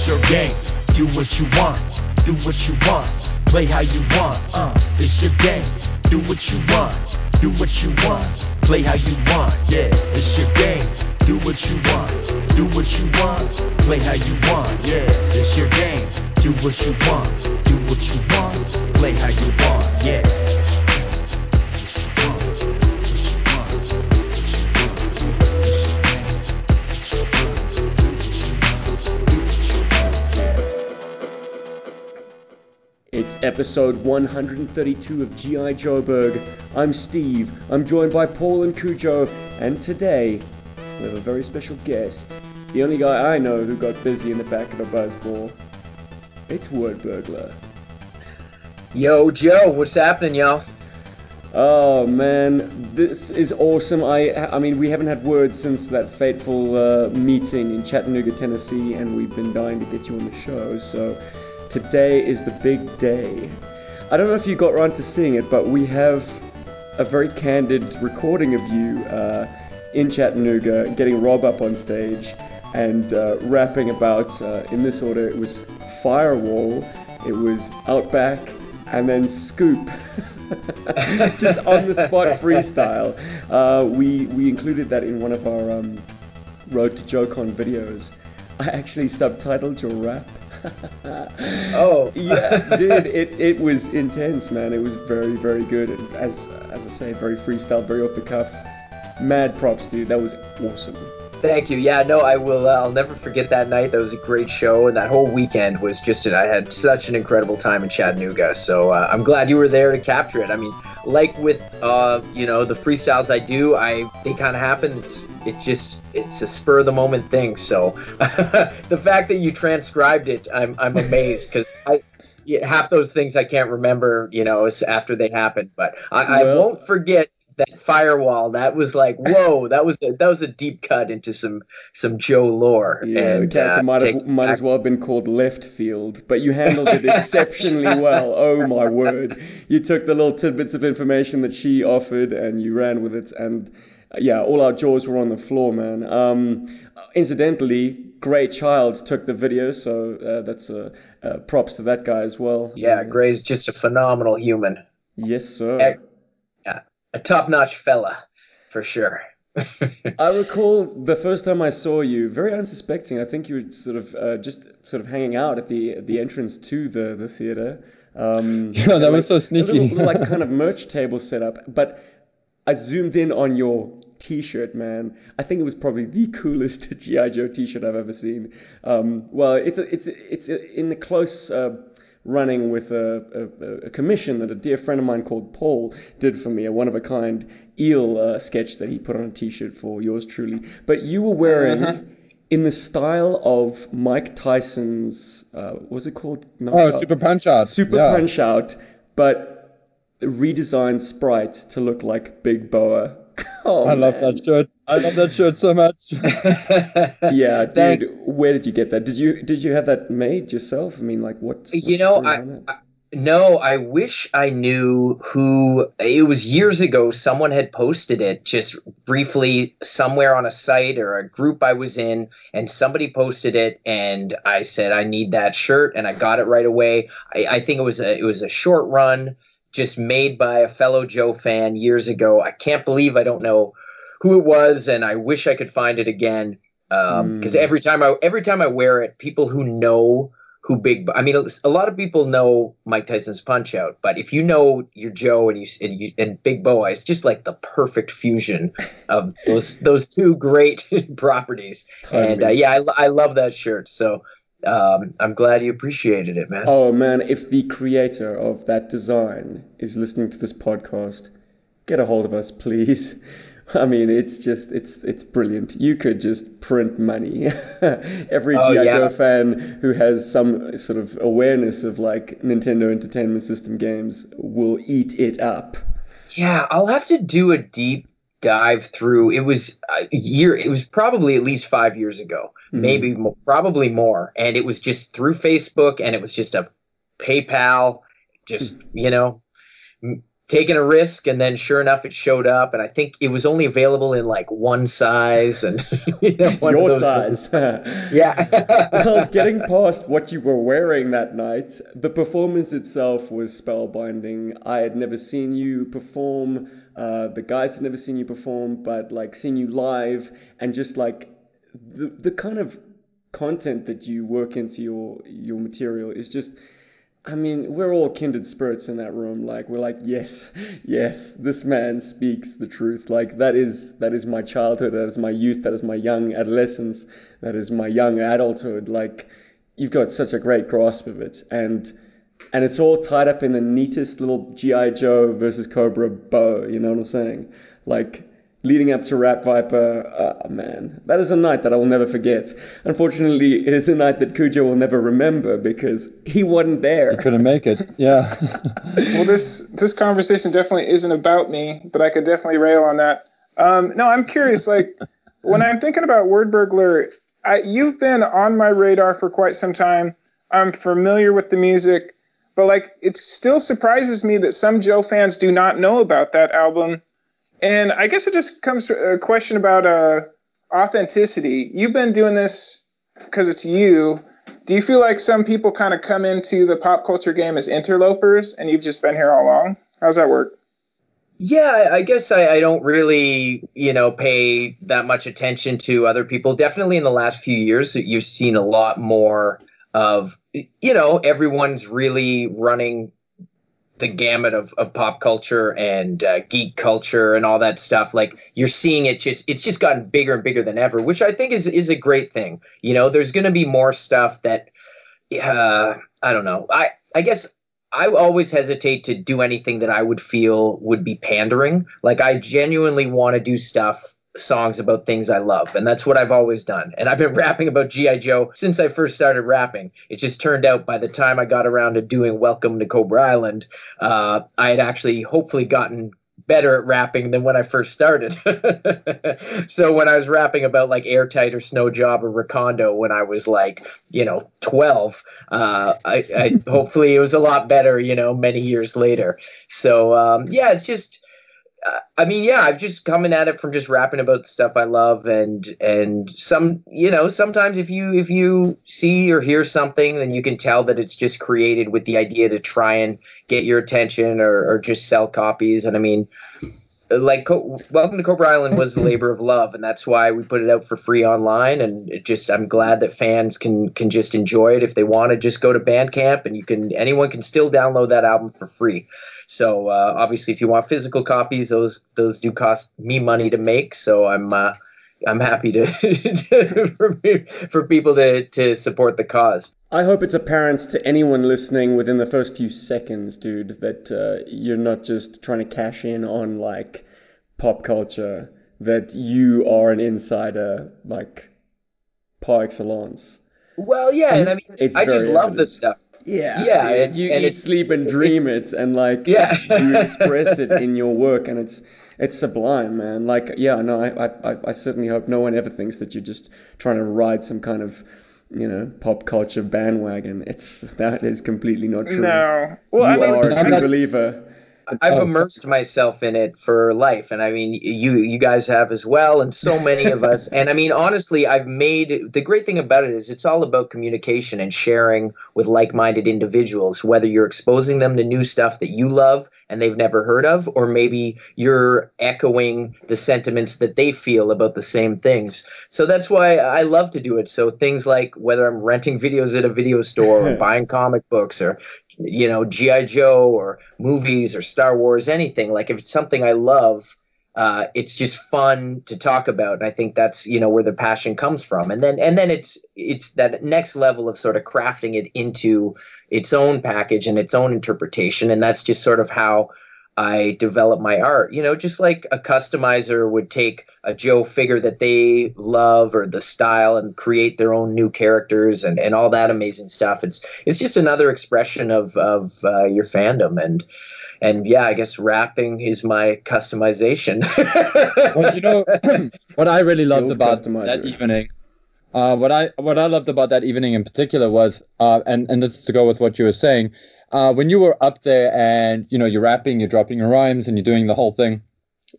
it's your game. Do what you want, do what you want, play how you want. Uh, it's your game. Do what you want, do what you want, play how you want. Yeah, it's your game. Do what you want, do what you want, play how you want. Yeah, it's your game. Do what you want, do what you want, play how you want. Yeah. It's episode 132 of G.I. Joeberg. I'm Steve. I'm joined by Paul and Cujo, and today we have a very special guest. The only guy I know who got busy in the back of a buzzball. It's Word Burglar. Yo, Joe, what's happening, y'all? Oh man, this is awesome. I I mean, we haven't had words since that fateful uh, meeting in Chattanooga, Tennessee, and we've been dying to get you on the show. So today is the big day. I don't know if you got around to seeing it, but we have a very candid recording of you uh, in Chattanooga getting Rob up on stage and uh, rapping about, uh, in this order, it was Firewall, it was Outback, and then Scoop. Just on the spot freestyle. Uh, we, we included that in one of our um, Road to JoeCon videos. I actually subtitled your rap. Oh, yeah, dude, it, it was intense, man. It was very, very good. And as as I say, very freestyle, very off the cuff. Mad props, dude. That was awesome. Thank you. Yeah, no, I will. Uh, I'll never forget that night. That was a great show, and that whole weekend was just. I had such an incredible time in Chattanooga. So uh, I'm glad you were there to capture it. I mean, like with uh, you know the freestyles I do, I they kind of happen. It's it just it's a spur of the moment thing. So the fact that you transcribed it, I'm I'm amazed because I. Half those things I can't remember, you know, after they happen. But I, I won't forget that firewall. That was like, whoa, that was a, that was a deep cut into some some Joe lore. Yeah, and the character uh, might have might as well have been called Left Field, but you handled it exceptionally well. Oh my word! You took the little tidbits of information that she offered and you ran with it, and uh, yeah, all our jaws were on the floor, man. Um, incidentally, Gray Child took the video, so uh, that's uh, uh, props to that guy as well. Yeah, Gray's just a phenomenal human, Yes, sir. A top notch fella for sure. I recall the first time I saw you, very unsuspecting. I think you were sort of uh, just sort of hanging out at the the entrance to the the theater. Um, Yeah, that was so A sneaky. little, little, like kind of merch table set up, but I zoomed in on your T-shirt, man. I think it was probably the coolest GI Joe T-shirt I've ever seen. Um, well, it's a, it's a, it's a, in a close. Uh, running with a, a, a commission that a dear friend of mine called Paul did for me, a one of a kind eel uh, sketch that he put on a t-shirt for yours truly. But you were wearing Uh-huh. in the style of Mike Tyson's, uh, what was it called? Not- Oh, Super Punch Out. Super yeah. Punch Out, but redesigned Sprite to look like Big Boa. Oh, I love that shirt. I love that shirt so much. Yeah, dude. Thanks. Where did you get that? Did you did you have that made yourself? I mean, like what? what's You know, I- that? No, I wish I knew who. It was years ago. Someone had posted it just briefly somewhere on a site or a group I was in, and somebody posted it, and I said I need that shirt, and I got it right away. I, I think it was a it was a short run, just made by a fellow Joe fan years ago. I can't believe I don't know who it was, and I wish I could find it again. Because Mm. every time I every time I wear it, people who know who Big. I mean, a lot of people know Mike Tyson's Punch Out, but if you know your Joe and you and, you, and Big Boa, it's just like the perfect fusion of those those two great properties. And uh, yeah, I, I love that shirt. So um, I'm glad you appreciated it, man. Oh man, if the creator of that design is listening to this podcast, get a hold of us, please. I mean, it's just it's it's brilliant. You could just print money. Every Oh, GI yeah. Joe fan who has some sort of awareness of like Nintendo Entertainment System games will eat it up. Yeah, I'll have to do a deep dive through. It was a year. It was probably at least five years ago, Mhm. maybe probably more. And it was just through Facebook, and it was just a PayPal. Just you know, taking a risk and then sure enough it showed up and i think it was only available in like one size and you know, your size yeah well getting past what you were wearing that night the performance itself was spellbinding i had never seen you perform uh, the guys had never seen you perform but like seeing you live and just like the, the kind of content that you work into your your material is just I mean, we're all kindred spirits in that room. Like, we're like, yes, yes, this man speaks the truth. Like, that is that is my childhood. That is my youth. That is my young adolescence. That is my young adulthood. Like, you've got such a great grasp of it, and and it's all tied up in the neatest little GI Joe versus Cobra bow. You know what I'm saying? Like, leading up to Rap Viper, oh man, that is a night that I will never forget. Unfortunately, it is a night that Cujo will never remember because he wasn't there. He couldn't make it. Yeah. well, this this conversation definitely isn't about me, but I could definitely rail on that. Um, no, I'm curious. Like when I'm thinking about Word Burglar, I, you've been on my radar for quite some time. I'm familiar with the music, but like it still surprises me that some Joe fans do not know about that album and I guess it just comes to a question about uh, authenticity. You've been doing this because it's you. Do you feel like some people kind of come into the pop culture game as interlopers and you've just been here all along? How's that work? Yeah, I guess I, I, don't really, you know, pay that much attention to other people. Definitely in the last few years, you've seen a lot more of, you know, everyone's really running the gamut of, of pop culture and uh, geek culture and all that stuff like you're seeing it just it's just gotten bigger and bigger than ever which i think is is a great thing you know there's going to be more stuff that uh, i don't know i i guess I always hesitate to do anything that I would feel would be pandering. Like I genuinely want to do stuff songs about things I love. And that's what I've always done. And I've been rapping about G.I. Joe since I first started rapping. It just turned out by the time I got around to doing Welcome to Cobra Island, uh, I had actually hopefully gotten better at rapping than when I first started. so when I was rapping about like Airtight or Snow Job or Recondo when I was like, you know, 12, uh, I, I hopefully it was a lot better, you know, many years later. So um, yeah, it's just I mean, yeah, I've just coming at it from just rapping about the stuff I love, and and some, you know, sometimes if you if you see or hear something, then you can tell that it's just created with the idea to try and get your attention or, or just sell copies. And I mean, like welcome to cobra island was the labor of love and that's why we put it out for free online and just i'm glad that fans can can just enjoy it. If they want to just go to bandcamp and you can anyone can still download that album for free. So uh, obviously if you want physical copies those those do cost me money to make so i'm uh, i'm happy to, to for, for people to to support the cause I hope it's apparent to anyone listening within the first few seconds, dude, that uh, you're not just trying to cash in on like pop culture, that you are an insider, like par excellence. Well, yeah, and I mean, it's I just love this stuff. Yeah, yeah, and, you and eat, sleep, and dream it, and like, yeah, you express it in your work, and it's it's sublime, man. Like, yeah, no, I, I, I certainly hope no one ever thinks that you're just trying to ride some kind of you know pop culture bandwagon. It's that is completely not true. No, well, you I mean, are a true believer. I've oh. immersed myself in it for life, and I mean, you you guys have as well, and so many of us. And I mean, honestly, I've made the great thing about it is it's all about communication and sharing with like-minded individuals. Whether you're exposing them to new stuff that you love and they've never heard of, or maybe you're echoing the sentiments that they feel about the same things. So that's why I love to do it. So things like whether I'm renting videos at a video store or buying comic books or you know GI Joe or movies or Star Wars, anything. Like if it's something I love, uh, it's just fun to talk about, and I think that's you know where the passion comes from. And then and then it's it's that next level of sort of crafting it into its own package and its own interpretation, and that's just sort of how I develop my art. You know, just like a customizer would take a Joe figure that they love or the style and create their own new characters and, and all that amazing stuff. It's it's just another expression of of uh, your fandom and and yeah, I guess rapping is my customization. well, you know what I really loved about that evening Uh, what I what I loved about that evening in particular was, uh, and and this is to go with what you were saying, uh, when you were up there and you know you're rapping, you're dropping your rhymes, and you're doing the whole thing,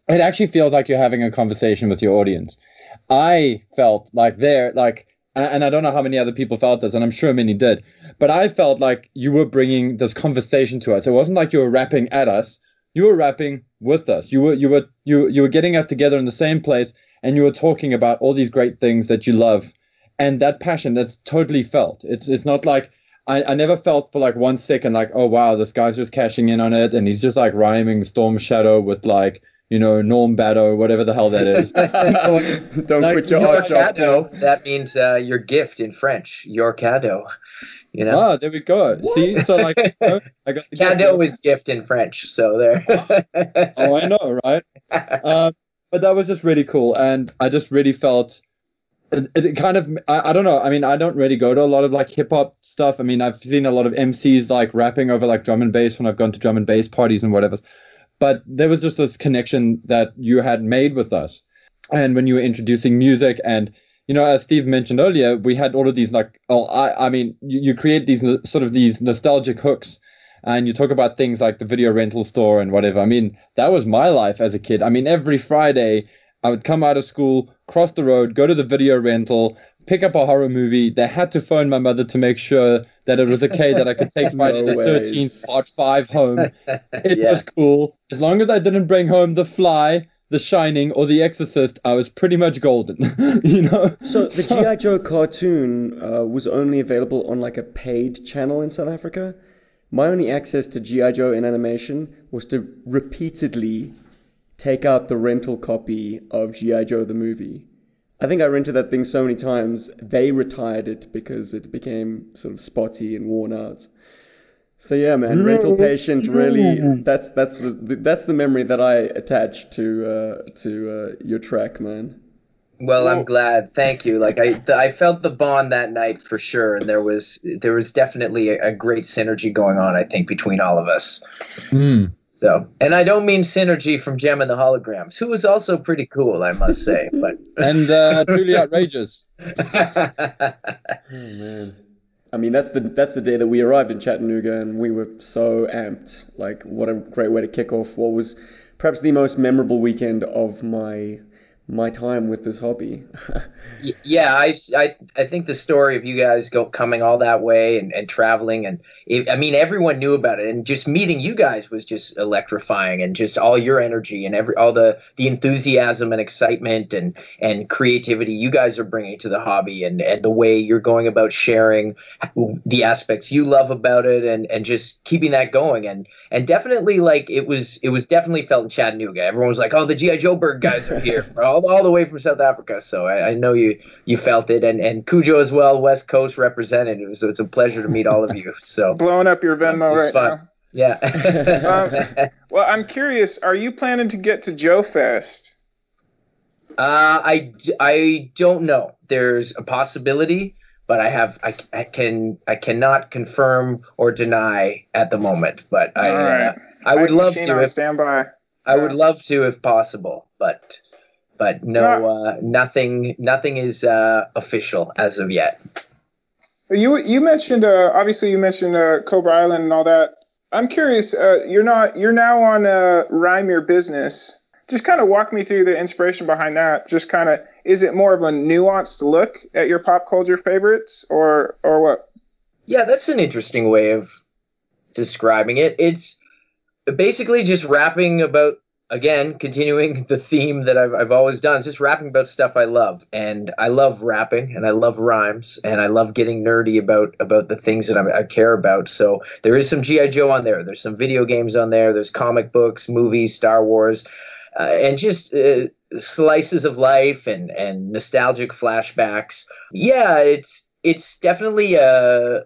it actually feels like you're having a conversation with your audience. I felt like there, like, and I don't know how many other people felt this, and I'm sure many did, but I felt like you were bringing this conversation to us. It wasn't like you were rapping at us; you were rapping with us. You were you were you you were getting us together in the same place, and you were talking about all these great things that you love, and that passion that's totally felt. It's it's not like I, I never felt for like one second like oh wow this guy's just cashing in on it and he's just like rhyming Storm Shadow with like you know Norm Batto whatever the hell that is. Don't Like, quit your you know, job. Cadeau, that means uh, your gift in French. Your cadeau. You know, Ah, there we go. See, so like you know, I got cadeau is gift in French. So there. oh, I know, right? um, but that was just really cool, and I just really felt it, it kind of. I, I don't know. I mean, I don't really go to a lot of like hip hop stuff. I mean, I've seen a lot of MCs like rapping over like drum and bass when I've gone to drum and bass parties and whatever. But there was just this connection that you had made with us, and when you were introducing music and you know, as Steve mentioned earlier, we had all of these like, oh, I, I mean, you, you create these sort of these nostalgic hooks, and you talk about things like the video rental store and whatever. I mean, that was my life as a kid. I mean, every Friday I would come out of school, cross the road, go to the video rental, pick up a horror movie. They had to phone my mother to make sure that it was okay that I could take Friday No the 13th, part five home. It Yeah. was cool. As long as I didn't bring home The Fly, The Shining, or The Exorcist, I was pretty much golden. you know? So the GI Joe cartoon uh, was only available on like a paid channel in South Africa. My only access to GI Joe in animation was to repeatedly take out the rental copy of GI Joe the movie. I think I rented that thing so many times they retired it because it became sort of spotty and worn out. So yeah, man, rental patient really that's that's the, the that's the memory that I attach to uh, to uh, your track, man. Well, I'm glad. Thank you. Like I, th- I felt the bond that night for sure, and there was there was definitely a, a great synergy going on. I think between all of us. So, and I don't mean synergy from Jem and the Holograms, who was also pretty cool, I must say. But And uh, truly outrageous. oh man. I mean, that's the that's the day that we arrived in Chattanooga, and we were so amped. Like, what a great way to kick off what was perhaps the most memorable weekend of my my time with this hobby. Yeah, I, I, I think the story of you guys go coming all that way and, and traveling and it, I mean everyone knew about it and just meeting you guys was just electrifying and just all your energy and every all the the enthusiasm and excitement and and creativity you guys are bringing to the hobby and and the way you're going about sharing the aspects you love about it and and just keeping that going and and definitely like it was it was definitely felt in Chattanooga everyone was like oh the GI Joe Bird guys are here all, all the way from South Africa so I, I know you you felt it and and Cujo as well West Coast representative so it's a pleasure to meet all of you so Blowing up your Venmo right fun. now. yeah Well, I'm curious. Are you planning to get to Joe Fest? Uh, I, I don't know. There's a possibility, but I have I, I can I cannot confirm or deny at the moment. But I All uh. I would have love to if standby. I would love to if possible, but but no uh, nothing nothing is uh, official as of yet. You you mentioned uh, obviously you mentioned uh, Cobra Island and all that. I'm curious. Uh, you're not you're now on uh, Rhyme Your Business. Just kind of walk me through the inspiration behind that. Just kind of is it more of a nuanced look at your pop culture favorites or or what? Yeah, that's an interesting way of describing it. It's basically just rapping about again, continuing the theme that I've I've always done. It's just rapping about stuff I love, and I love rapping, and I love rhymes, and I love getting nerdy about about the things that I, I care about. So there is some GI Joe on there. There's some video games on there. There's comic books, movies, Star Wars, uh, and just. Uh, slices of life and and nostalgic flashbacks yeah it's it's definitely a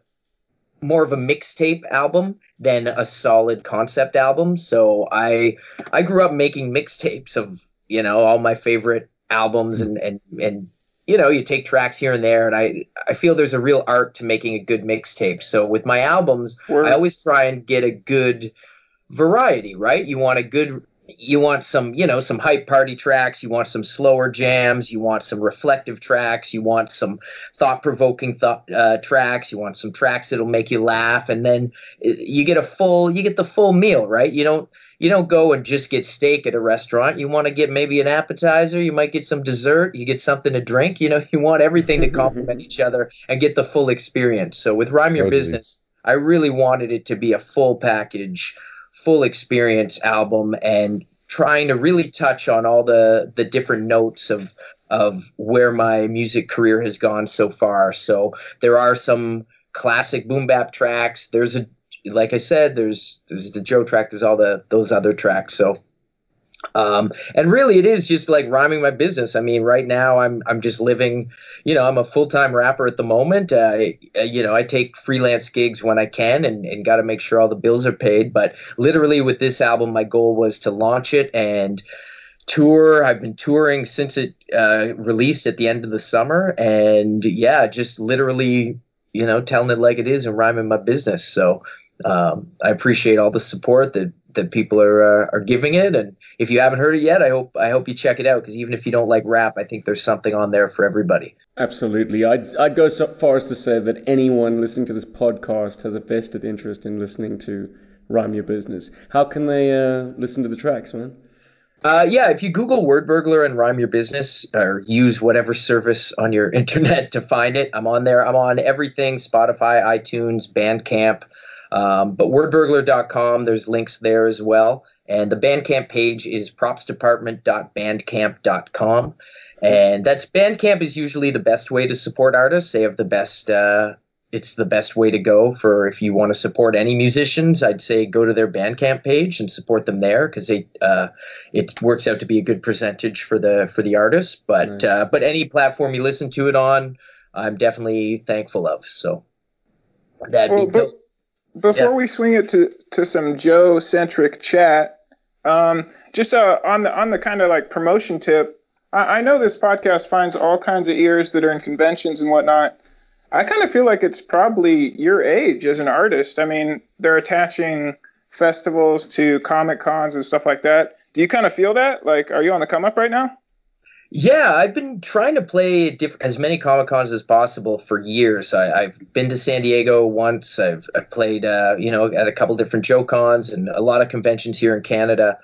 more of a mixtape album than a solid concept album. So I I grew up making mixtapes of you know all my favorite albums and and and you know you take tracks here and there and I I feel there's a real art to making a good mixtape. So with my albums, Word. I always try and get a good variety, right? You want a good you want some you know some hype party tracks you want some slower jams you want some reflective tracks you want some thought-provoking thought uh, tracks you want some tracks that'll make you laugh and then uh, you get a full you get the full meal right? You don't you don't go and just get steak at a restaurant. You want to get maybe an appetizer you might get some dessert you get something to drink you know you want everything to complement each other and get the full experience. So with rhyme your Totally. business i really wanted it to be a full package full experience album and trying to really touch on all the the different notes of of where my music career has gone so far. So there are some classic boom bap tracks. There's a like I said, there's there's the Joe track. There's all the those other tracks. So um, and really, it is just like rhyming my business. I mean, right now, I'm I'm just living. You know, I'm a full time rapper at the moment. Uh, you know, I take freelance gigs when I can, and, and got to make sure all the bills are paid. But literally, with this album, my goal was to launch it and tour. I've been touring since it uh, released at the end of the summer, and yeah, just literally, you know, telling it like it is and rhyming my business. So um, I appreciate all the support that that people are uh, are giving it. And if you haven't heard it yet, I hope I hope you check it out because even if you don't like rap, I think there's something on there for everybody. Absolutely. I'd, I'd go so far as to say that anyone listening to this podcast has a vested interest in listening to Rhyme Your Business. How can they uh, listen to the tracks, man? Uh, yeah, if you Google word burglar and rhyme your business or use whatever service on your internet to find it, I'm on there. I'm on everything Spotify, iTunes, Bandcamp. Um, but wordburglar.com, there's links there as well. And the Bandcamp page is propsdepartment.bandcamp.com. And that's Bandcamp is usually the best way to support artists. They have the best, uh, it's the best way to go for if you want to support any musicians. I'd say go to their Bandcamp page and support them there because they, uh, it works out to be a good percentage for the for the artists. But Nice. uh, but any platform you listen to it on, I'm definitely thankful of. So that'd Well, be but dope. Before Yeah. we swing it to, to some Joe centric chat, um, just uh, on the on the kind of like promotion tip, I, I know this podcast finds all kinds of ears that are in conventions and whatnot. I kind of feel like it's probably your age as an artist. I mean, they're attaching festivals to comic cons and stuff like that. Do you kind of feel that? Like, are you on the come up right now? Yeah, I've been trying to play diff- as many Comic Cons as possible for years. I, I've been to San Diego once. I've, I've played, uh, you know, at a couple different Joe Cons and a lot of conventions here in Canada.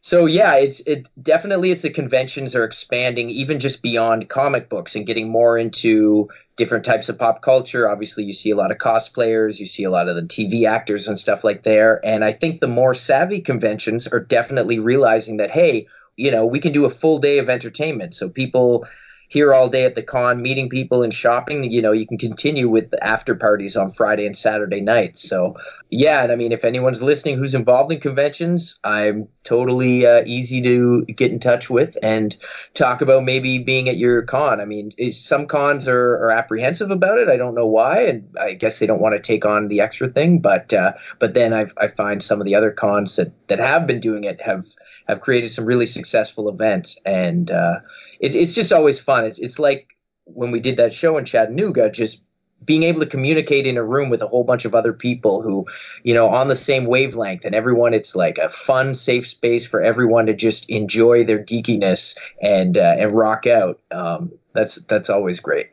So yeah, it's it definitely as the conventions are expanding, even just beyond comic books and getting more into different types of pop culture. Obviously, you see a lot of cosplayers, you see a lot of the TV actors and stuff like there. And I think the more savvy conventions are definitely realizing that hey, you know, we can do a full day of entertainment. So people here all day at the con, meeting people and shopping. You know, you can continue with the after parties on Friday and Saturday nights. So yeah, and I mean, if anyone's listening who's involved in conventions, I'm totally uh, easy to get in touch with and talk about maybe being at your con. I mean, some cons are, are apprehensive about it. I don't know why, and I guess they don't want to take on the extra thing. But uh, but then I, I find some of the other cons that, that have been doing it have have created some really successful events, and uh, it's it's just always fun. It's it's like when we did that show in Chattanooga, just being able to communicate in a room with a whole bunch of other people who you know on the same wavelength and everyone it's like a fun safe space for everyone to just enjoy their geekiness and uh, and rock out um, that's that's always great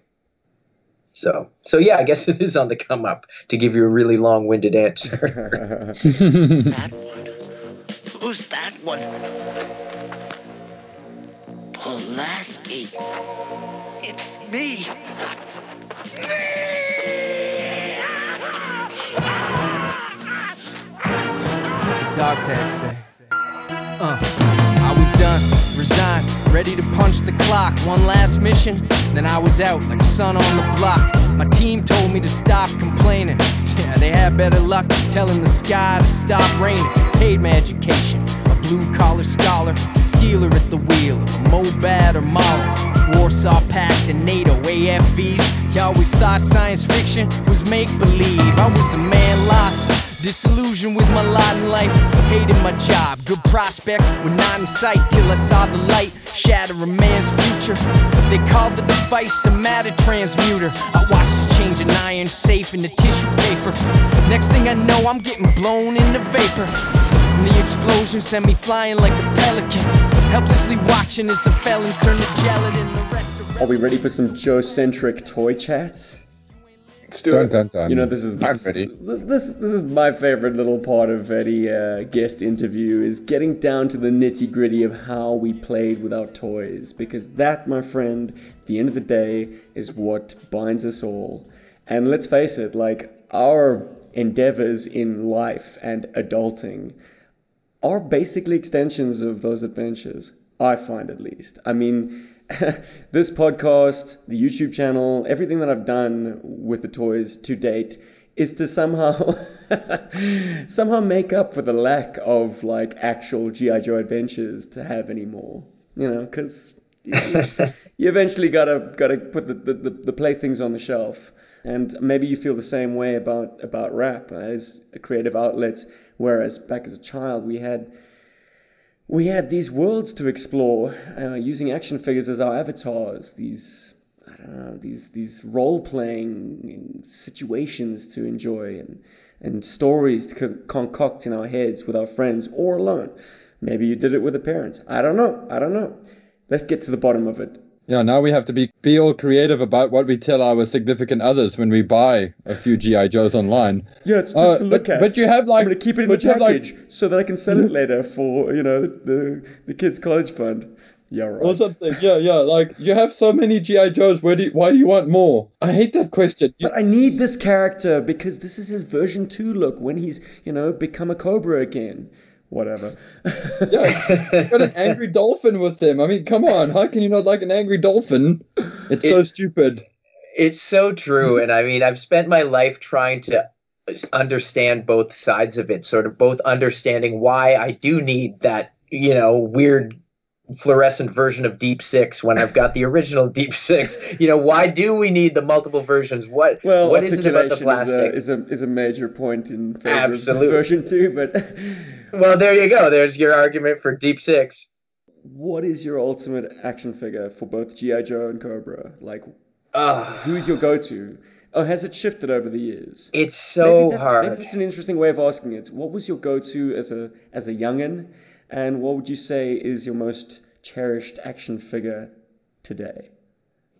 so so yeah i guess it is on the come up to give you a really long-winded answer That one. Who's that one? Pulaski. It's me. Dog taxi. Uh, I was done, resigned, ready to punch the clock. One last mission, then I was out like sun on the block. My team told me to stop complaining. Yeah, they had better luck telling the sky to stop raining. Paid my education, blue collar scholar, stealer at the wheel of a MOBAT or model. Warsaw Pact and NATO AFVs. You always thought science fiction was make believe. I was a man lost. Disillusioned with my lot in life, hated my job. Good prospects were not in sight till I saw the light shatter a man's future. They called the device a matter transmuter. I watched it change an iron safe into tissue paper. Next thing I know, I'm getting blown into vapor. And the explosion sent me flying like a pelican. Helplessly watching as the felons turn to gelatin. The rest of Are we ready for some Joe-centric toy chat? Let's do Dun it. dun dun. You know, this is I'm this, ready. this this is my favorite little part of any uh, guest interview is getting down to the nitty gritty of how we played with our toys because that, my friend, at the end of the day, is what binds us all. And let's face it, like our endeavors in life and adulting are basically extensions of those adventures. I find at least. I mean, this podcast, the YouTube channel, everything that I've done with the toys to date is to somehow somehow make up for the lack of like actual GI Joe adventures to have anymore. You know, because you, eventually gotta gotta put the, the, the, the playthings on the shelf. And maybe you feel the same way about about rap as a creative outlet. Whereas back as a child, we had we had these worlds to explore uh, using action figures as our avatars. These I don't know these these role playing situations to enjoy and and stories to co- concoct in our heads with our friends or alone. Maybe you did it with a parents. I don't know. I don't know. Let's get to the bottom of it. Yeah, now we have to be be all creative about what we tell our significant others when we buy a few GI Joes online. Yeah, it's just Uh, to look but- at. but you have, like- I'm gonna keep it in the you like- package so that I can sell it later for you know the the kids' college fund. Yeah, right. Or something. Yeah, yeah. Like you have so many GI Joes. Where do you, why do you want more? I hate that question. You- But I need this character because this is his version 2 look when he's, you know, become a cobra again. Whatever. yeah, he's got an angry dolphin with him. I mean, come on. How can you not like an angry dolphin? It's so stupid. It's so true. And I mean, I've spent my life trying to understand both sides of it, sort of both understanding why I do need that, you know, weird fluorescent version of Deep Six when I've got the original Deep Six. You know, why do we need the multiple versions? What well, what is it about the plastic? is a, is a is a major point in favor Absolutely. of version 2, but well, there you go. There's your argument for Deep Six. what is your ultimate action figure for both GI Joe and Cobra? Like Ugh, who's your go-to? Oh, has it shifted over the years? it's so maybe hard. Maybe that's an interesting way of asking it. What was your go-to as a as a youngin, and what would you say is your most cherished action figure today?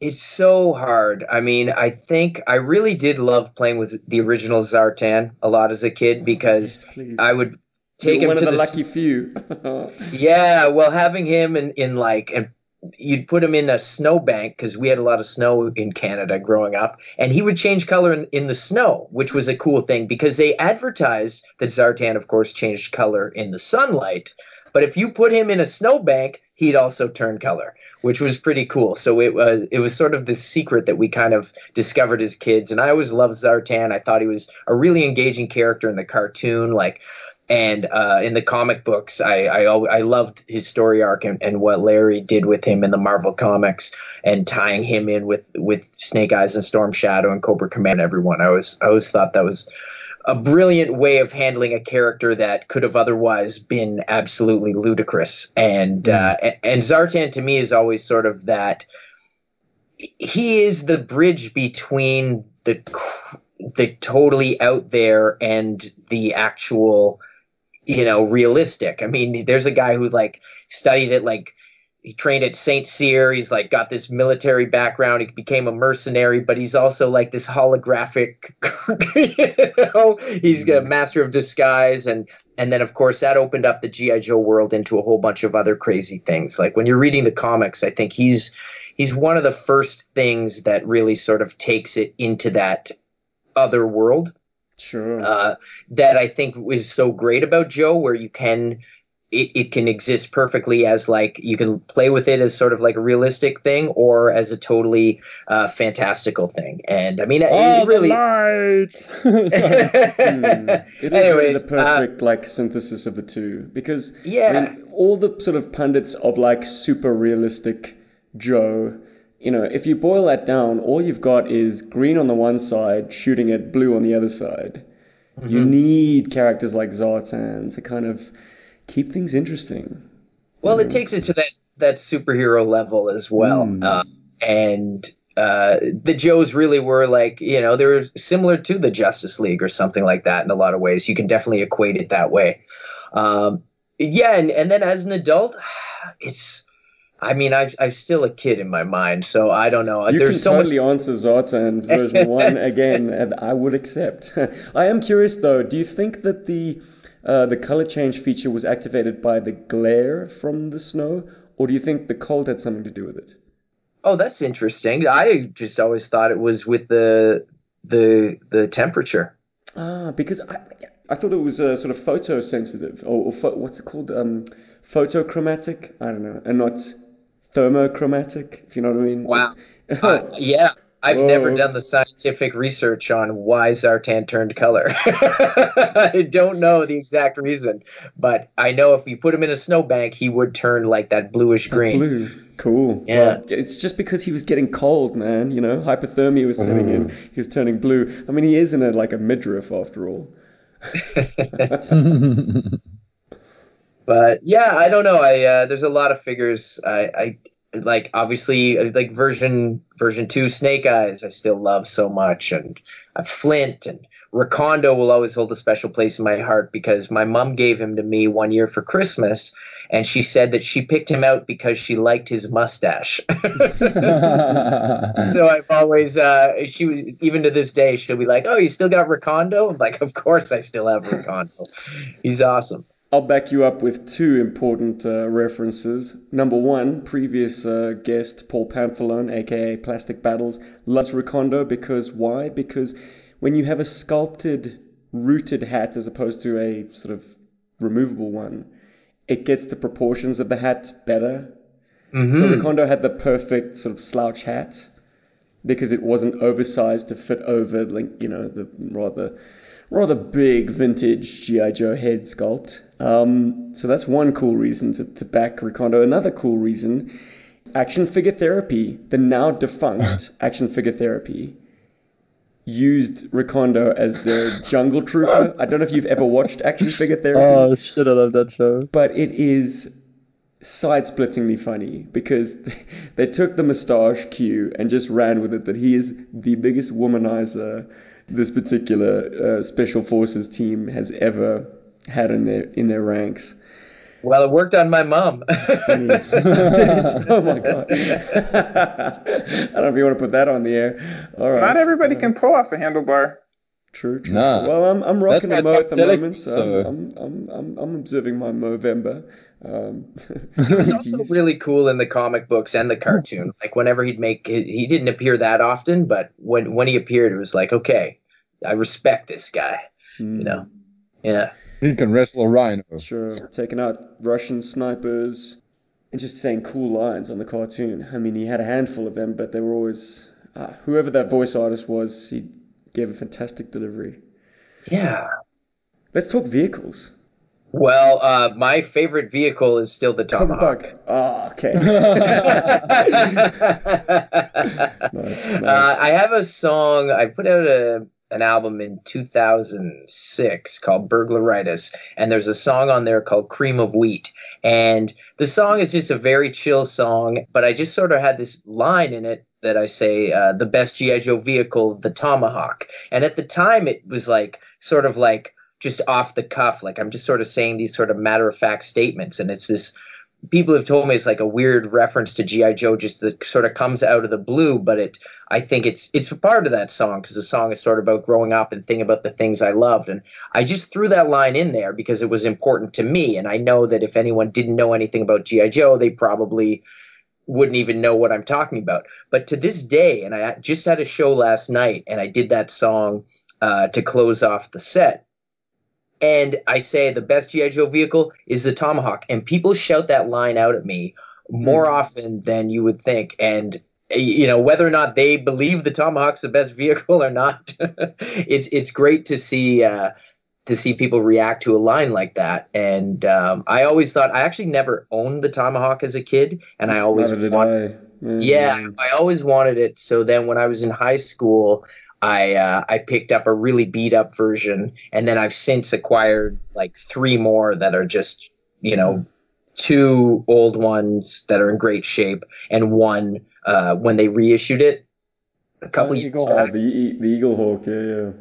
It's so hard. I mean, I think I really did love playing with the original Zartan a lot as a kid oh, because Yes, please. I would take You're him one to of the the lucky few. Yeah, well, having him in, in like, and you'd put him in a snowbank because we had a lot of snow in Canada growing up, and he would change color in, in the snow, which was a cool thing because they advertised that Zartan, of course, changed color in the sunlight. But if you put him in a snowbank, he'd also turn color, which was pretty cool. So it was it was sort of the secret that we kind of discovered as kids. And I always loved Zartan. I thought he was a really engaging character in the cartoon, like and uh, in the comic books, I I, I loved his story arc and, and what Larry did with him in the Marvel comics and tying him in with with Snake Eyes and Storm Shadow and Cobra Command. and Everyone, I always I always thought that was a brilliant way of handling a character that could have otherwise been absolutely ludicrous. And uh, and Zartan to me is always sort of that. He is the bridge between the the totally out there and the actual you know realistic i mean there's a guy who like studied at like he trained at Saint Cyr. He's like got this military background. He became a mercenary, but he's also like this holographic. you know, he's a mm-hmm. master of disguise, and and then of course that opened up the GI Joe world into a whole bunch of other crazy things. Like when you're reading the comics, I think he's he's one of the first things that really sort of takes it into that other world sure. uh, that I think was so great about Joe, where you can it, it can exist perfectly as like you can play with it as sort of like a realistic thing or as a totally uh, fantastical thing. And I mean, it, Oh, it really. the. Hmm. It is really Anyways, the uh, perfect like synthesis of the two because Yeah. I mean, all the sort of pundits of like super realistic Joe. You know, if you boil that down, all you've got is green on the one side, shooting at blue on the other side. You Mm-hmm. need characters like Zartan to kind of keep things interesting. Well, it takes it to that that superhero level as well, Mm. uh, and uh, the Joes really were like, you know, they were similar to the Justice League or something like that in a lot of ways. You can definitely equate it that way. Um, yeah, and, and then as an adult, it's, I mean, I've, I'm still a kid in my mind, so I don't know. You There's can so totally answer Zartan version one again, and I would accept. I am curious though. Do you think that the uh, the color change feature was activated by the glare from the snow, or do you think the cold had something to do with it? Oh, that's interesting. I just always thought it was with the the the temperature. Ah, because I I thought it was uh, sort of photosensitive, or, or pho- what's it called? Um, photochromatic. I don't know, and not thermochromatic. If you know what I mean. Wow. Uh, yeah, I've Whoa. never done the scientific research on why Zartan turned color. I don't know the exact reason, but I know if you put him in a snowbank, he would turn like that bluish green. Blue. Cool. Yeah. Well, it's just because he was getting cold, man. You know, hypothermia was setting in. He was turning blue. I mean, he is in a, like a midriff after all. But yeah, I don't know. I uh, there's a lot of figures. I, I like obviously like version version two Snake Eyes. I still love so much, and uh, Flint and Recondo will always hold a special place in my heart because my mom gave him to me one year for Christmas, and she said that she picked him out because she liked his mustache. so I've always uh, she was even to this day she'll be like, "Oh, you still got Recondo?" I'm like, "Of course I still have Recondo. He's awesome." I'll back you up with two important uh, references. Number one, previous uh, guest Paul Pamphilone, aka Plastic Battles, loves Recondo because why? Because when you have a sculpted, rooted hat as opposed to a sort of removable one, it gets the proportions of the hat better. So Recondo had the perfect sort of slouch hat because it wasn't oversized to fit over, like you know, the rather rather big vintage GI Joe head sculpt. Um, so that's one cool reason to, to back Recondo. Another cool reason, Action Figure Therapy, the now defunct Action Figure Therapy, used Recondo as their jungle trooper. I don't know if you've ever watched Action Figure Therapy Oh shit! I love that show. but it is side-splittingly funny because they took the moustache cue and just ran with it that he is the biggest womanizer this particular uh, special forces team has ever had in their in their ranks. Well, it worked on my mom. Funny. oh my god! I don't know if you want to put that on the air. All right. Not everybody can pull off a handlebar. True, true. Nah. true. Well, I'm I'm rocking That's a my mo at the selling, moment, so, so- I'm, I'm I'm I'm observing my Movember. Um, He was also really cool in the comic books and the cartoon. Like whenever he'd make, he he didn't appear that often, but when when he appeared, it was like, okay, I respect this guy. You know, yeah. He can wrestle a rhino. Sure, taking out Russian snipers and just saying cool lines on the cartoon. I mean, he had a handful of them, but they were always uh, whoever that voice artist was. He gave a fantastic delivery. Yeah. Let's talk vehicles. Well, uh, my favorite vehicle is still the Tomahawk. Bug. Oh, okay. nice, nice. Uh, I have a song. I put out a an album in 2006 called Burglaritis, and there's a song on there called Cream of Wheat. And the song is just a very chill song, but I just sort of had this line in it that I say, uh, "The best GI Joe vehicle, the Tomahawk." And at the time, it was like sort of like just off the cuff, like I'm just sort of saying these sort of matter of fact statements, and it's this people have told me it's like a weird reference to GI Joe, just that sort of comes out of the blue. But it, I think it's it's part of that song because the song is sort of about growing up and thinking about the things I loved, and I just threw that line in there because it was important to me, and I know that if anyone didn't know anything about GI Joe, they probably wouldn't even know what I'm talking about. But to this day, and I just had a show last night, and I did that song uh, to close off the set and I say the best GI Joe vehicle is the Tomahawk, and people shout that line out at me more often than you would think, and you know whether or not they believe the Tomahawk's the best vehicle or not, it's it's great to see. Uh, to see people react to a line like that, and um, I always thought I actually never owned the Tomahawk as a kid, and I always wanted- I. Mm. yeah, I always wanted it. So then when I was in high school, I uh, I picked up a really beat up version, and then I've since acquired like three more that are just you know two old ones that are in great shape, and one uh, when they reissued it a couple years Eagle back. Oh, the the Eagle Hawk, yeah, yeah.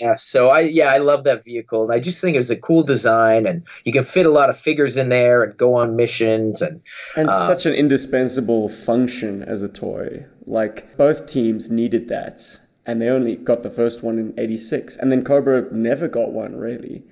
Yeah, so I yeah I love that vehicle, and I just think it was a cool design, and you can fit a lot of figures in there and go on missions, and And Uh, such an indispensable function as a toy. Like both teams needed that, and they only got the first one in '86, and then Cobra never got one really.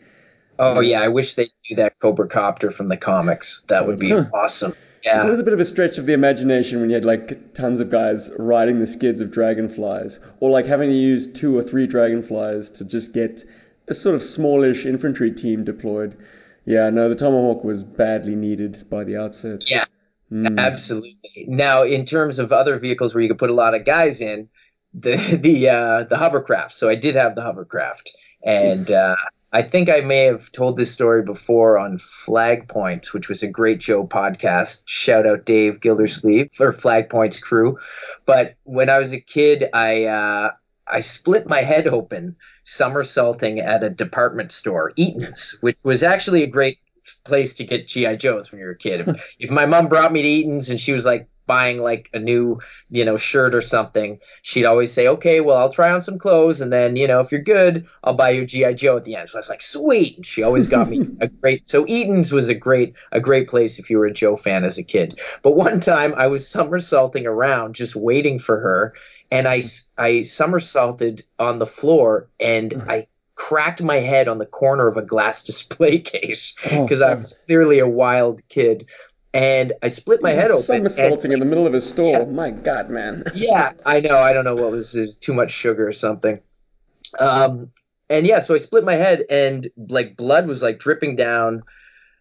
oh yeah, I wish they'd do that Cobra Copter from the comics. That would be Totally. awesome. It was Yeah, always a bit of a stretch of the imagination when you had like tons of guys riding the skids of dragonflies, or like having to use two or three dragonflies to just get a sort of smallish infantry team deployed. Yeah, no, the Tomahawk was badly needed by the outset. yeah, Mm. absolutely. Now, in terms of other vehicles where you could put a lot of guys in, the the uh, the hovercraft. So I did have the hovercraft, and uh, I think I may have told this story before on Flag Points, which was a great show podcast. Shout out Dave Gildersleeve for Flag Points crew. But when I was a kid, I uh, I split my head open somersaulting at a department store, Eaton's, which was actually a great place to get GI Joes when you're a kid. If, if my mom brought me to Eaton's and she was like buying like a new, you know, shirt or something, she'd always say, "Okay, well, I'll try on some clothes, and then you know, if you're good, I'll buy you GI Joe at the end." So I was like, "Sweet!" And she always got me a great. So Eaton's was a great a great place if you were a Joe fan as a kid. But one time I was somersaulting around just waiting for her, and I I somersaulted on the floor and mm. I cracked my head on the corner of a glass display case Oh, because I was clearly a wild kid, and I split my head open. and- Somersaulting in the middle of a store. Yeah. My God, man. yeah, I know. I don't know what was was too much sugar or something. Um, and yeah, so I split my head, and like blood was like dripping down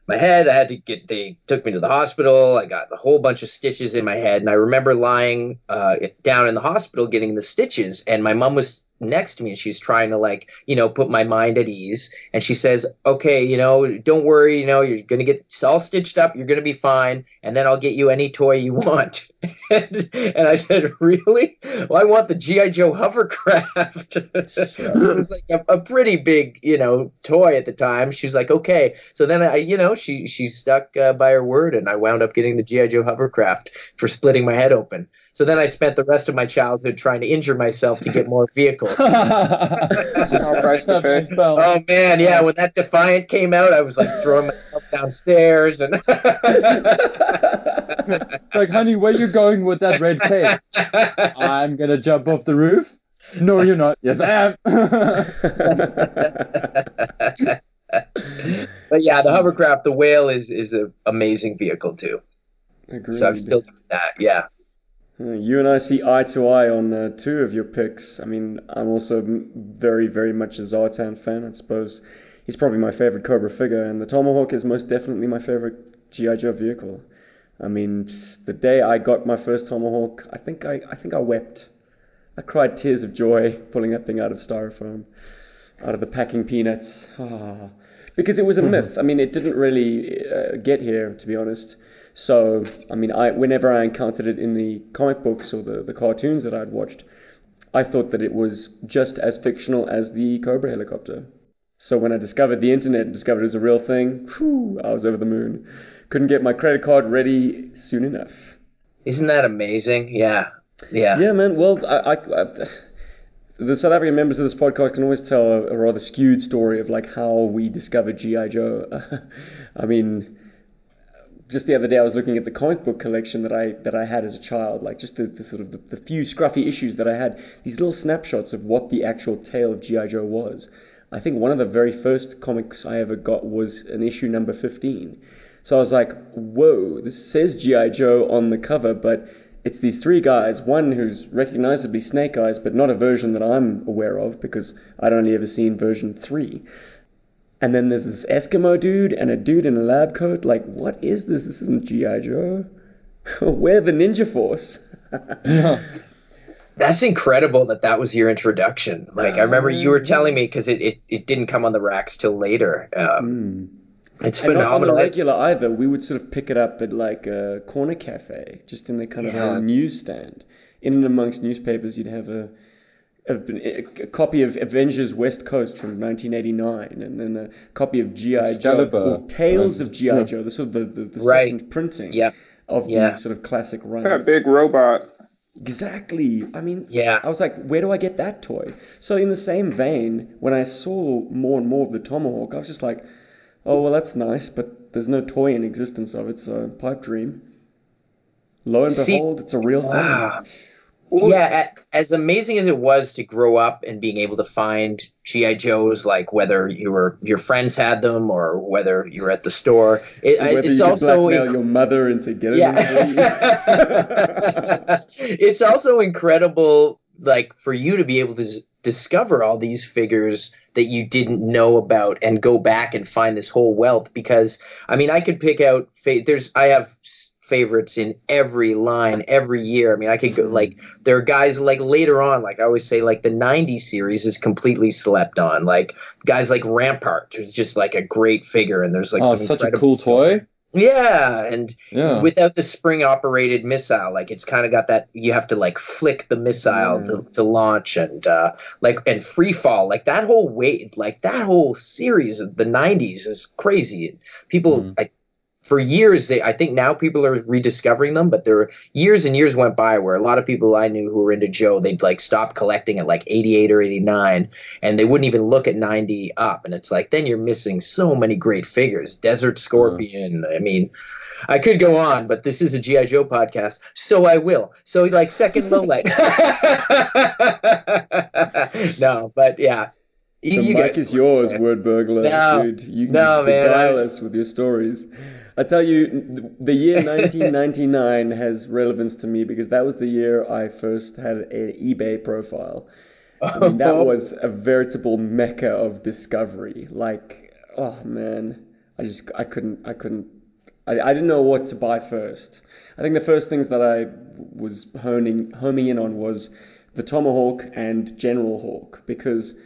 my head. I had to get. They took me to the hospital. I got a whole bunch of stitches in my head, and I remember lying uh, down in the hospital getting the stitches, and my mom was next to me and she's trying to like you know put my mind at ease. And she says okay you know don't worry you know you're gonna get all stitched up you're gonna be fine and then i'll get you any toy you want. And, and i said really? Well i want the gi joe hovercraft. It was like a, a pretty big you know toy at the time. She was like okay. So then i you know she she stuck uh, by her word and i wound up getting the gi joe hovercraft for splitting my head open. So then i spent the rest of my childhood trying to injure myself to get more vehicles Small price to pay. Oh man, yeah. When that Defiant came out, I was like throwing myself downstairs, and like, honey, where you going with that red tape? I'm gonna jump off the roof. No, you're not. Yes, I am. but yeah, the hovercraft, the whale is is an amazing vehicle too. Agreed. So I'm still doing that. Yeah. Uh, You and I see eye to eye on uh, two of your picks. I mean, I'm also very, very much a Zartan fan. I suppose he's probably my favorite Cobra figure, and the Tomahawk is most definitely my favorite GI Joe vehicle. I mean, the day I got my first Tomahawk, I think I, I think I wept. I cried tears of joy pulling that thing out of styrofoam, out of the packing peanuts. Ah. Because it was a myth. I mean, it didn't really uh, get here, to be honest. So, I mean, I whenever I encountered it in the comic books or the, the cartoons that I'd watched, I thought that it was just as fictional as the Cobra helicopter. So when I discovered the internet and discovered it was a real thing, whew, I was over the moon. Couldn't get my credit card ready soon enough. Isn't that amazing? Yeah. Yeah. Yeah, man. Well, I, I, I, the South African members of this podcast can always tell a, a rather skewed story of like how we discovered GI Joe. I mean, just the other day I was looking at the comic book collection that I that I had as a child, like just the, the sort of the, the few scruffy issues that I had. These little snapshots of what the actual tale of GI Joe was. I think one of the very first comics I ever got was an issue number fifteen. So I was like, whoa, this says G.I. Joe on the cover, but it's these three guys, one who's recognizably Snake Eyes, but not a version that I'm aware of because I'd only ever seen version three. And then there's this Eskimo dude and a dude in a lab coat. Like, what is this? This isn't G.I. Joe. Where the Ninja Force? That's incredible that that was your introduction. Like I remember you were telling me because it, it, it didn't come on the racks till later. Um, It's And not on the regular either. We would sort of pick it up at like a corner cafe, just in the kind of Yeah. newsstand. In and amongst newspapers, you'd have a, a, a copy of Avengers West Coast from 1989, and then a copy of GI Joe, Excalibur. or Tales Um, of GI yeah. Joe, the sort of the, the, the Right. second printing Yep. of Yeah. the sort of classic run. That big robot. Exactly. I mean, Yeah. I was like, where do I get that toy? So in the same vein, when I saw more and more of the Tomahawk, I was just like, oh well, that's nice, but there's no toy in existence of it, so pipe dream. Lo and See- behold, it's a real Wow. Yeah, as amazing as it was to grow up and being able to find GI Joes, like whether you were your friends had them or whether you were at the store, it, it's also inc- your mother into getting yeah. them it's also incredible, like for you to be able to discover all these figures that you didn't know about and go back and find this whole wealth. Because I mean, I could pick out. Fa- there's I have favorites in every line every year. I mean, I could go like there are guys like later on, like I always say, like the '90s series is completely slept on. Like guys like Rampart, who's just like a great figure, and there's like oh, some such a cool stuff. toy. Yeah, and Yeah. without the spring operated missile like it's kind of got that you have to like flick the missile to, to launch and uh like and free fall like that whole weight like that whole series of the 90s is crazy people Mhm. I, for years they, i think now people are rediscovering them but there were years and years went by where a lot of people i knew who were into joe they'd like stop collecting at like 88 or 89 and they wouldn't even look at 90 up and it's like then you're missing so many great figures desert scorpion i mean I could go on, but this is a GI Joe podcast, so I will. So like second low light. no, but yeah, you, The you mic is know what I'm yours, Wordburglar, No. dude. You can No, just man, beguile I- us with your stories. I tell you, the year 1999 has relevance to me because that was the year I first had an eBay profile. I mean, that oh. was a veritable mecca of discovery. Like, oh man, I just I couldn't I couldn't I, I didn't know what to buy first. I think the first things that I was honing homing in on was the Tomahawk and General Hawk because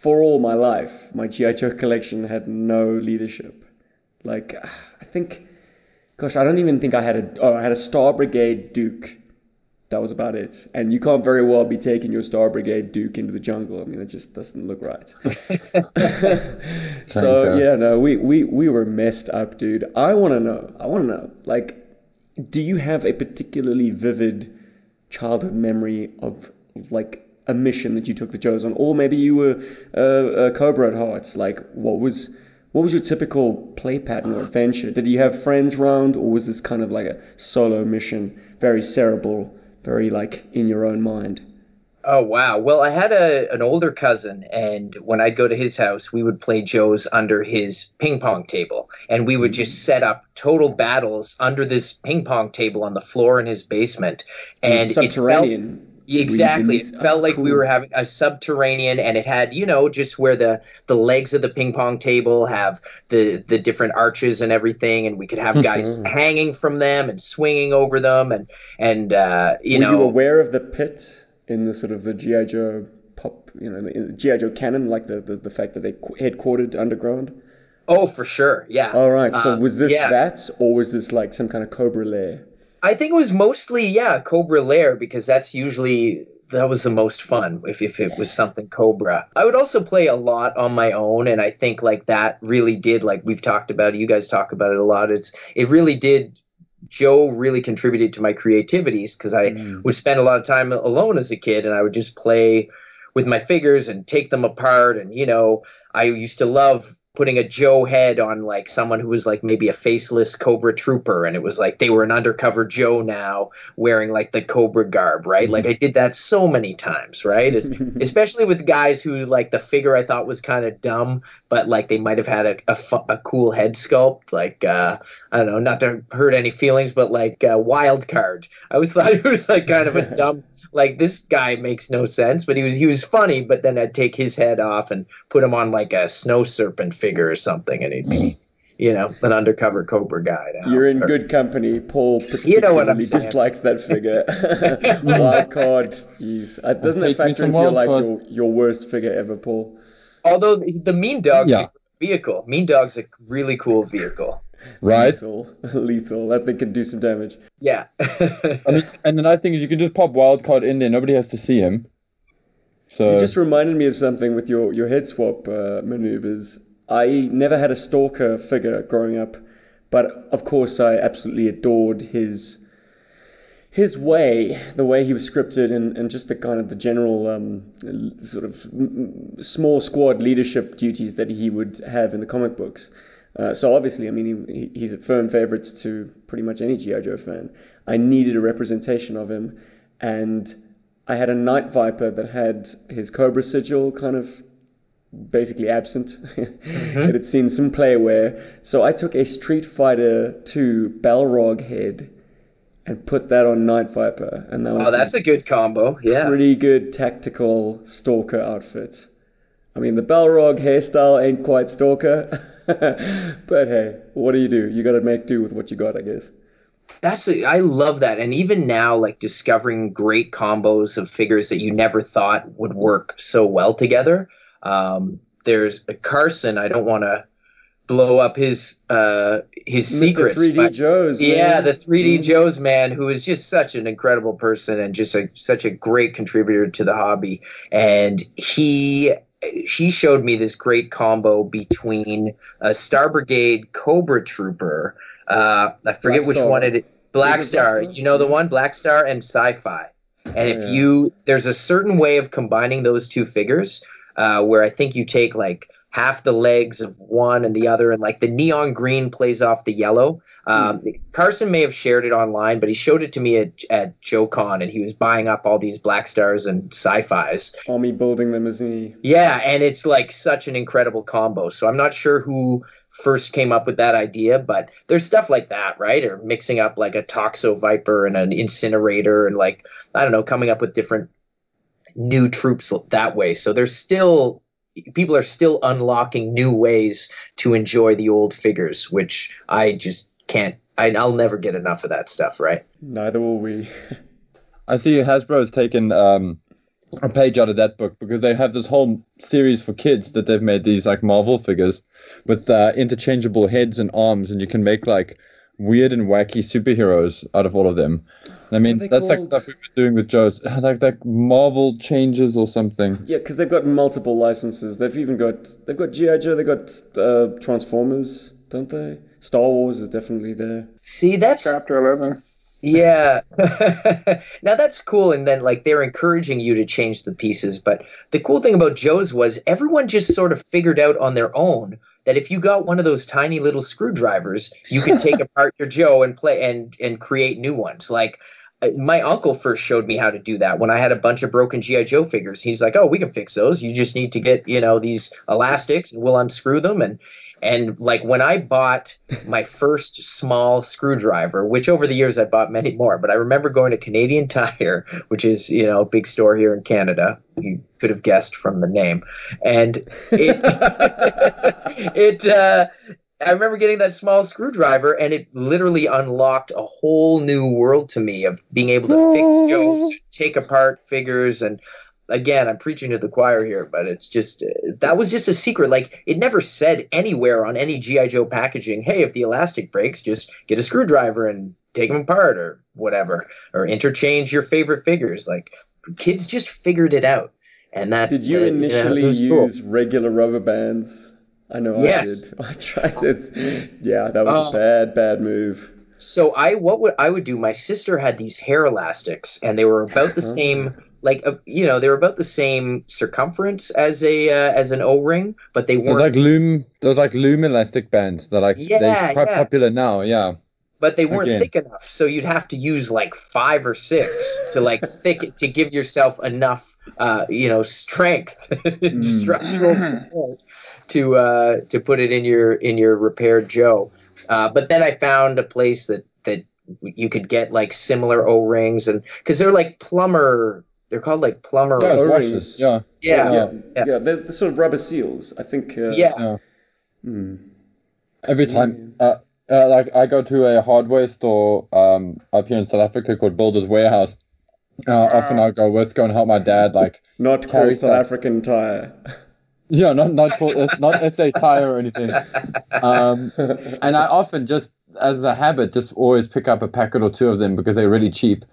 for all my life, my GI Joe collection had no leadership. Like, I think, gosh, I don't even think I had a. Oh, I had a Star Brigade Duke. That was about it. And you can't very well be taking your Star Brigade Duke into the jungle. I mean, it just doesn't look right. so yeah, no, we, we we were messed up, dude. I want to know. I want to know. Like, do you have a particularly vivid childhood memory of like a mission that you took the Joes on, or maybe you were uh, a Cobra at Hearts? Like, what was what was your typical play pattern or adventure? Did you have friends round, or was this kind of like a solo mission, very cerebral, very like in your own mind? Oh wow! Well, I had a an older cousin, and when I'd go to his house, we would play Joe's under his ping pong table, and we would just set up total battles under this ping pong table on the floor in his basement, and it's it felt- subterranean. Exactly. It felt ah, like we were having a subterranean and it had, you know, just where the the legs of the ping pong table have the the different arches and everything and we could have guys hanging from them and swinging over them and and uh you Were know you aware of the pit in the sort of the GI Joe pop, you know, the GI Joe canon, like the, the, the fact that they qu- headquartered underground? Oh, for sure. Yeah. All right. So Uh, was this yeah. that, or was this like some kind of Cobra lair? I think it was mostly yeah, Cobra Lair because that's usually that was the most fun if, if it was something Cobra. I would also play a lot on my own and I think like that really did like we've talked about it, you guys talk about it a lot. It's it really did Joe really contributed to my creativities because I mm. would spend a lot of time alone as a kid and I would just play with my figures and take them apart and you know I used to love putting a Joe head on like someone who was like maybe a faceless Cobra trooper and it was like they were an undercover Joe now wearing like the Cobra garb, right? Like I did that so many times, right? Es- Especially with guys who like the figure I thought was kind of dumb, but like they might have had a, a, fu- a cool head sculpt, like uh, I don't know, not to hurt any feelings, but like uh, Wild Card. I always thought it was like kind of a dumb, like this guy makes no sense, but he was he was funny. But then I'd take his head off and put him on like a snow serpent figure or something, and he'd be, you know, an undercover Cobra guy. now. You're in Or- good company. Paul particularly You know what I'm saying. dislikes that figure. Wild card, jeez. Uh, Doesn't that factor into your, like card. your, your worst figure ever, Paul? Although the, the Mean Dog's Yeah. vehicle, Mean Dog's a really cool vehicle. Right? Lethal, lethal. That thing can do some damage. Yeah. I mean, and the nice thing is you can just pop wildcard in there. Nobody has to see him. So You just reminded me of something with your, your head swap uh, maneuvers. I never had a stalker figure growing up, but of course I absolutely adored his his way, the way he was scripted, and, and just the kind of the general um, sort of small squad leadership duties that he would have in the comic books. Uh, so obviously, I mean, he, he's a firm favourite to pretty much any GI Joe fan. I needed a representation of him, and I had a Night Viper that had his Cobra sigil kind of basically absent. it had seen some play wear. So I took a Street Fighter 2 Balrog head and put that on Night Viper. And that was Oh, that's a good combo. Yeah. pretty good tactical stalker outfit. I mean, the Balrog hairstyle ain't quite stalker. but hey, what do you do? You gotta make do with what you got, I guess. That's a, I love that, and even now, like discovering great combos of figures that you never thought would work so well together. Um, there's Carson. I don't want to blow up his uh, his Mr. secrets. 3D but- Joes. yeah, the 3D Mhm. Joe's man, who is just such an incredible person and just a, such a great contributor to the hobby. And he he showed me this great combo between a Star Brigade Cobra Trooper. Uh, I forget Black which Star. one it. Black Star, Black Star? you know the one, Black Star and Sci-Fi. And if you, there's a certain way of combining those two figures, uh, where I think you take like half the legs of one and the other, and like the neon green plays off the yellow. Um, Carson may have shared it online, but he showed it to me at, at JoeCon, and he was buying up all these Black Stars and Sci-Fis. Army building them, isn't he? Yeah, and it's like such an incredible combo. So I'm not sure who first came up with that idea, but there's stuff like that, right? Or mixing up like a Toxo Viper and an Incinerator, and like I don't know, coming up with different new troops that way. So there's still people are still unlocking new ways to enjoy the old figures, which I just can't. I, I'll never get enough of that stuff, right? Neither will we. I see Hasbro has taken um, a page out of that book because they have this whole series for kids that they've made these like Marvel figures with uh, interchangeable heads and arms, and you can make like weird and wacky superheroes out of all of them. I mean, they that's like stuff we've been doing with Joe's, like like Marvel changes or something. Yeah, because they've got multiple licenses. They've even got they've got GI Joe. They've got uh, Transformers, don't they? Star Wars is definitely there. See, that's Chapter 11. Yeah. now that's cool. And then, like, they're encouraging you to change the pieces. But the cool thing about Joe's was everyone just sort of figured out on their own that if you got one of those tiny little screwdrivers, you could take apart your Joe and play and, and create new ones. Like, my uncle first showed me how to do that when I had a bunch of broken GI Joe figures. He's like, "Oh, we can fix those. You just need to get you know these elastics, and we'll unscrew them." And and like when I bought my first small screwdriver, which over the years I bought many more, but I remember going to Canadian Tire, which is you know a big store here in Canada. You could have guessed from the name, and it it. Uh, I remember getting that small screwdriver, and it literally unlocked a whole new world to me of being able to fix jokes, take apart figures, and again, I'm preaching to the choir here, but it's just uh, that was just a secret. Like it never said anywhere on any GI Joe packaging, "Hey, if the elastic breaks, just get a screwdriver and take them apart, or whatever, or interchange your favorite figures." Like kids just figured it out, and that Did you uh, know, initially it was cool. use regular rubber bands? I know Yes. I did. I tried it. Yeah, that was Oh. a bad, bad move. So I what would I would do? My sister had these hair elastics, and they were about the same, like uh, you know, they were about the same circumference as a uh, as an O ring, but they weren't. like loom, those like loom elastic bands. They're like Yeah, they're quite yeah. popular now. Yeah. but they weren't Again. thick enough, so you'd have to use like five or six to like thick to give yourself enough, uh, you know, strength, structural support to uh, to put it in your in your repaired Joe. Uh, but then I found a place that that you could get like similar O rings, and because they're like plumber, they're called like plumber. Yeah, it's O-rings. Yeah. yeah, yeah, yeah. yeah. They're, they're sort of rubber seals. I think. Uh, yeah. Yeah. hmm. Every time, uh, uh, like I go to a hardware store um, up here in South Africa called Builder's Warehouse. Uh, often I'll go with go and help my dad. Like, Not Carry called South stuff. African tire. yeah, not not for, not SA Tire or anything. Um, and I often just, as a habit, just always pick up a packet or two of them because they're really cheap,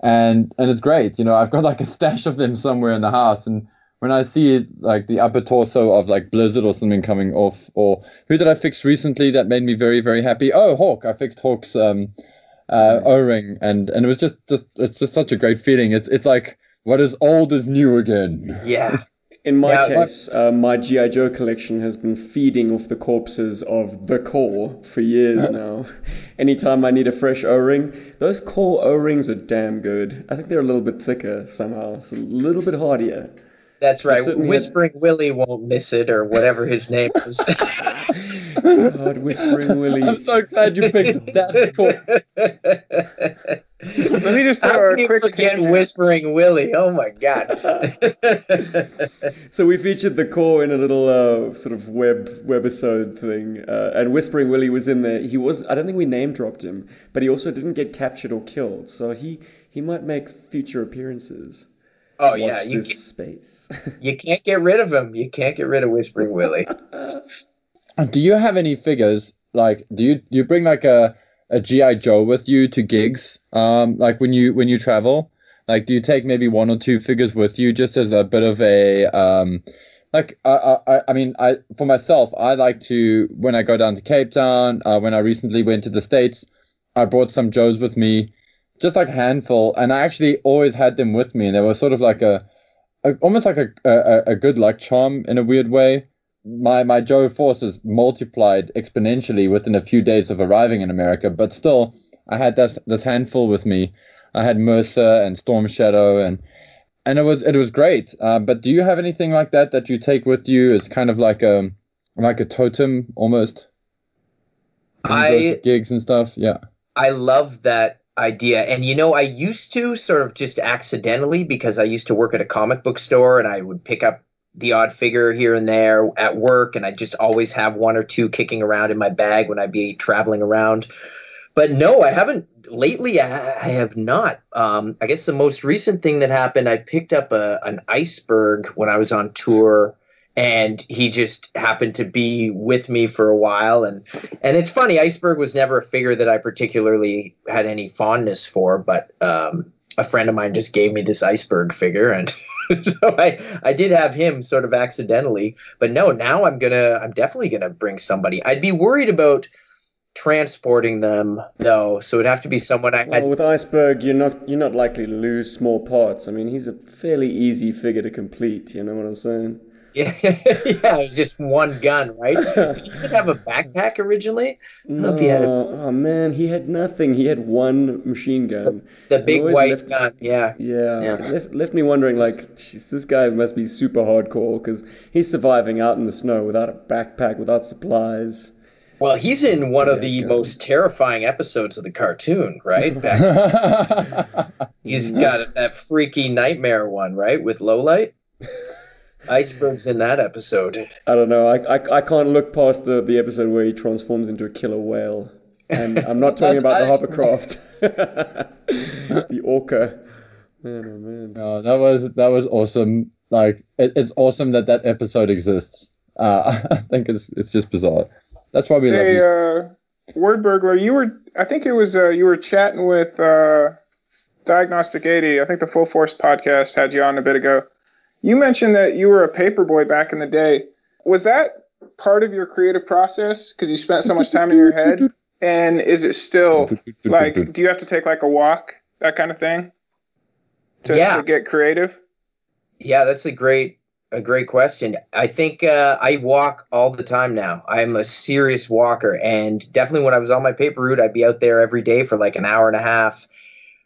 and and it's great. You know, I've got like a stash of them somewhere in the house, and when I see like the upper torso of like Blizzard or something coming off, or who did I fix recently that made me very very happy? Oh, Hawk! I fixed Hawk's um, uh, Nice. O-ring, and and it was just just it's just such a great feeling. It's it's like what is old is new again. Yeah. In my Yeah, case, uh, my GI Joe collection has been feeding off the corpses of the Corps for years now. Anytime I need a fresh O-ring, those Corps O-rings are damn good. I think they're a little bit thicker somehow, it's a little bit hardier. That's So right. Whispering Willie won't miss it, or whatever his name is. God, whispering Willie. I'm so glad you picked that. Cool. Let me just How throw a quick forget tangent. Whispering Willie? Oh my god. So we featured the Corps in a little uh, sort of web webisode thing, uh, and Whispering Willie was in there. He was I don't think we name dropped him, but he also didn't get captured or killed, so he he might make future appearances. oh Watch yeah, you this space. you can't get rid of him. You can't get rid of Whispering Willie. Do you have any figures? Like, do you do you bring like a a GI Joe with you to gigs? Um, like when you when you travel, like do you take maybe one or two figures with you just as a bit of a um, like I I I mean I for myself I like to when I go down to Cape Town. Uh, when I recently went to the states, I brought some Joes with me, just like a handful, and I actually always had them with me, and they were sort of like a, a almost like a, a a good luck charm in a weird way my my Joe forces multiplied exponentially within a few days of arriving in America, but still, I had this this handful with me. I had Mercer and Storm Shadow, and and it was it was great. Uh, but do you have anything like that that you take with you as kind of like a like a totem almost? When you go I gigs and stuff. Yeah. I love that idea. And you know, I used to sort of just accidentally because I used to work at a comic book store and I would pick up the odd figure here and there at work and I just always have one or two kicking around in my bag when I'd be traveling around. But no, I haven't lately. I, I have not. Um, I guess the most recent thing that happened, I picked up a, an iceberg when I was on tour, and he just happened to be with me for a while. And and it's funny, iceberg was never a figure that I particularly had any fondness for, but um, a friend of mine just gave me this iceberg figure, and so I I did have him sort of accidentally. But no, now I'm gonna I'm definitely gonna bring somebody. I'd be worried about transporting them though, so it'd have to be someone I. Well, with Iceberg, you're not you're not likely to lose small parts. I mean, he's a fairly easy figure to complete. You know what I'm saying? Yeah, yeah, it was just one gun, right? Did he have a backpack originally? No, he had a- oh man, he had nothing. He had one machine gun. The big white left- gun, yeah. Yeah, Yeah. Left, left me wondering, like, geez, this guy must be super hardcore because he's surviving out in the snow without a backpack, without supplies. Well, he's in one of the gun. most terrifying episodes of the cartoon, right? Back, he's got that freaky nightmare one, right, with Lowlight. Iceberg's in that episode. I don't know. I, I, I can't look past the, the episode where he transforms into a killer whale. And I'm not talking about the I- hovercraft. the orca. Man, oh man. No, that was that was awesome. Like it, it's awesome that that episode exists. Uh, I think it's it's just bizarre. That's why we love Hey, you. uh, Wordburglar, you were, I think it was, uh, you were chatting with uh, Diagnostic 80. I think the Full Force podcast had you on a bit ago. You mentioned that you were a paperboy back in the day. Was that part of your creative process because you spent so much time in your head? And is it still like, do you have to take like a walk, that kind of thing, to, Yeah. to get creative? Yeah, that's a great a great question. I think uh, I walk all the time now. I'm a serious walker, and definitely when I was on my paper route, I'd be out there every day for like an hour and a half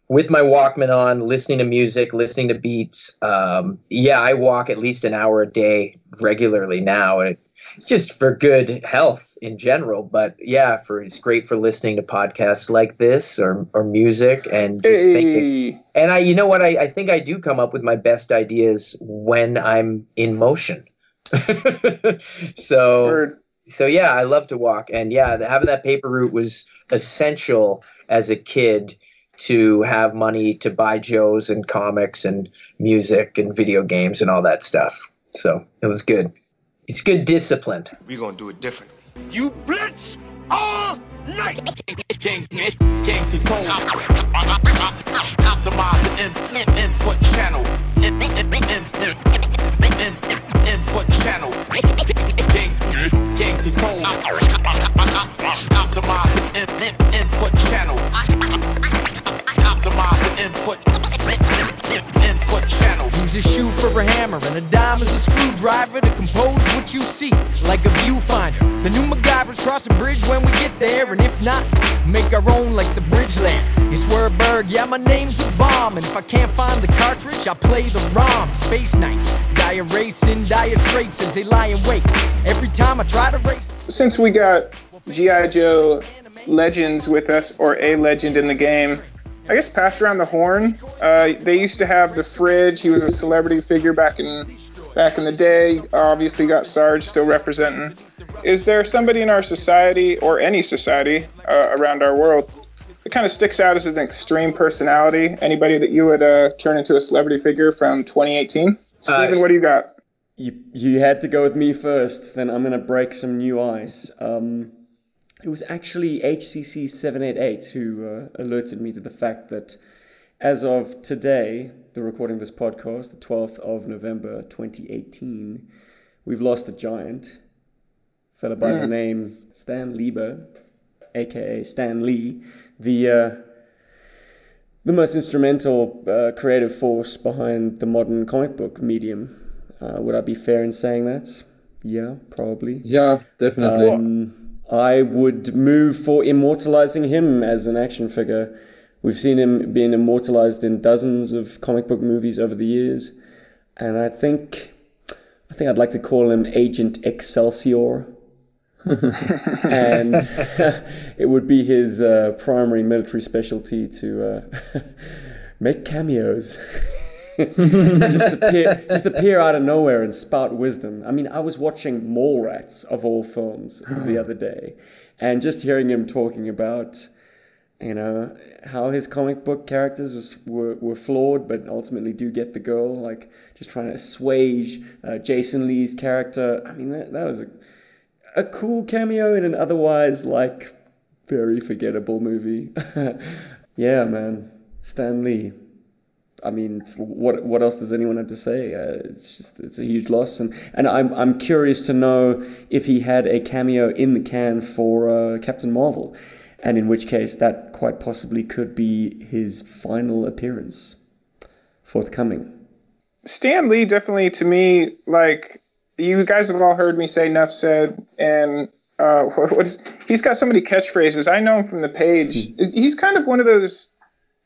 with my Walkman on, listening to music, listening to beats. Um, yeah, I walk at least an hour a day regularly now, and it's just for good health in general. But yeah, for it's great for listening to podcasts like this or or music and just thinking. And I, you know what? I, I think I do come up with my best ideas when I'm in motion. so, word. so yeah, I love to walk, and yeah, having that paper route was essential as a kid to have money to buy Joes and comics and music and video games and all that stuff. So it was good. It's good discipline. We're gonna do it differently. You blitz all night. Optimize the input channel. In, in, in, in, my input input channel. Use a shoe for a hammer and a dime as a screwdriver to compose what you see, like a viewfinder. The new MacGyver's cross a bridge when we get there, and if not, make our own like the bridge land. It's Werberg, yeah, my name's a bomb, and if I can't find the cartridge, I play the ROM. Space Knight, dire racing, dire straits since they lie in wait. Every time I try to race. Since we got G.I. Joe legends with us, or a legend in the game, I guess pass around the horn. Uh, they used to have the fridge. He was a celebrity figure back in back in the day. Obviously, got Sarge still representing. Is there somebody in our society or any society uh, around our world that kind of sticks out as an extreme personality? Anybody that you would uh, turn into a celebrity figure from 2018? Steven, what do you got? You, you had to go with me first, then I'm going to break some new ice. Um, it was actually HCC788 who uh, alerted me to the fact that as of today, the recording of this podcast, the 12th of November 2018, we've lost a giant, a fella by the name Stan Lieber, aka Stan Lee, the uh, the most instrumental uh, creative force behind the modern comic book medium. Uh, would I be fair in saying that? Yeah, probably. Yeah, definitely. Um, I would move for immortalizing him as an action figure. We've seen him being immortalized in dozens of comic book movies over the years, and I think I think I'd like to call him Agent Excelsior. and it would be his uh, primary military specialty to uh, make cameos. just appear, just appear out of nowhere and spout wisdom. I mean, I was watching Mallrats of all films the other day, and just hearing him talking about, you know, how his comic book characters was, were were flawed, but ultimately do get the girl. Like just trying to assuage uh, Jason Lee's character. I mean, that that was a a cool cameo in an otherwise like very forgettable movie. yeah, man, Stan Lee. I mean, what what else does anyone have to say? Uh, it's just it's a huge loss, and and I'm I'm curious to know if he had a cameo in the can for uh, Captain Marvel, and in which case that quite possibly could be his final appearance, forthcoming. Stan Lee definitely to me like you guys have all heard me say enough said and uh, what, what's he's got so many catchphrases. I know him from the page. he's kind of one of those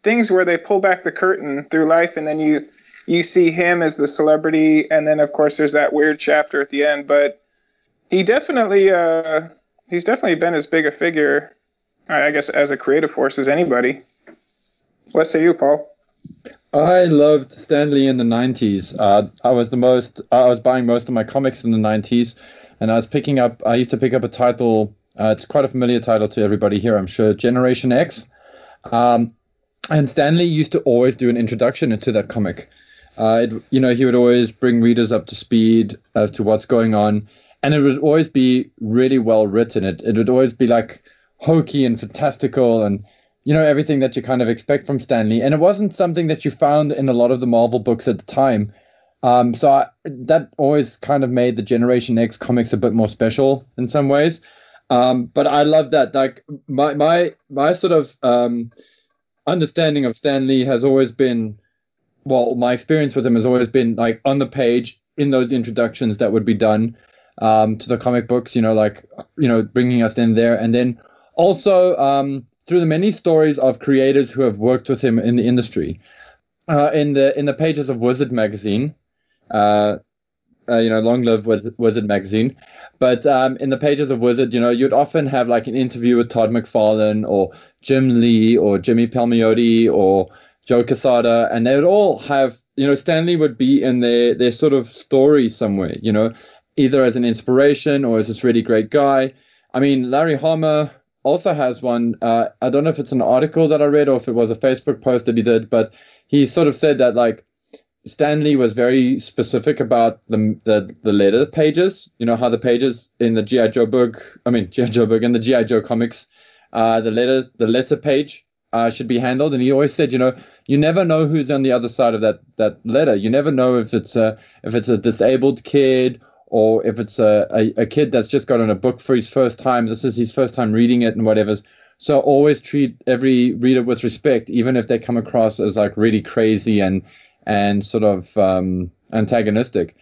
things where they pull back the curtain through life and then you you see him as the celebrity and then of course there's that weird chapter at the end but he definitely uh he's definitely been as big a figure I guess as a creative force as anybody. What say you, Paul? I loved Stan Lee in the 90s. Uh, I was the most, I was buying most of my comics in the 90s, and I was picking up, I used to pick up a title, uh, it's quite a familiar title to everybody here, I'm sure, Generation X. Um, and Stan Lee used to always do an introduction into that comic. Uh, it, you know, he would always bring readers up to speed as to what's going on, and it would always be really well written. It, it would always be like hokey and fantastical and you know everything that you kind of expect from Stan Lee. And it wasn't something that you found in a lot of the Marvel books at the time. Um, so I, that always kind of made the Generation X comics a bit more special in some ways. Um, but I love that. Like my my my sort of um, understanding of Stan Lee has always been, well, my experience with him has always been like on the page in those introductions that would be done um, to the comic books. You know, like you know, bringing us in there, and then also um, through the many stories of creators who have worked with him in the industry. Uh, in the in the pages of Wizard magazine, uh, uh, you know, long live Wizard, Wizard magazine. But um, in the pages of Wizard, you know, you'd often have like an interview with Todd McFarlane or Jim Lee or Jimmy Palmiotti or Joe Quesada, and they would all have, you know, Stan Lee would be in their their sort of story somewhere, you know, either as an inspiration or as this really great guy. I mean, Larry Hama also has one. Uh, I don't know if it's an article that I read or if it was a Facebook post that he did, but he sort of said that like Stan Lee was very specific about the the, the letter pages. You know how the pages in the GI Joe book, I mean GI Joe book and the GI Joe comics, uh, the letter the letter page uh, should be handled. And he always said, you know, you never know who's on the other side of that that letter. You never know if it's a if it's a disabled kid or if it's a, a, a kid that's just gotten a book for his first time. This is his first time reading it and whatever. So always treat every reader with respect, even if they come across as like really crazy and and sort of um, antagonistic.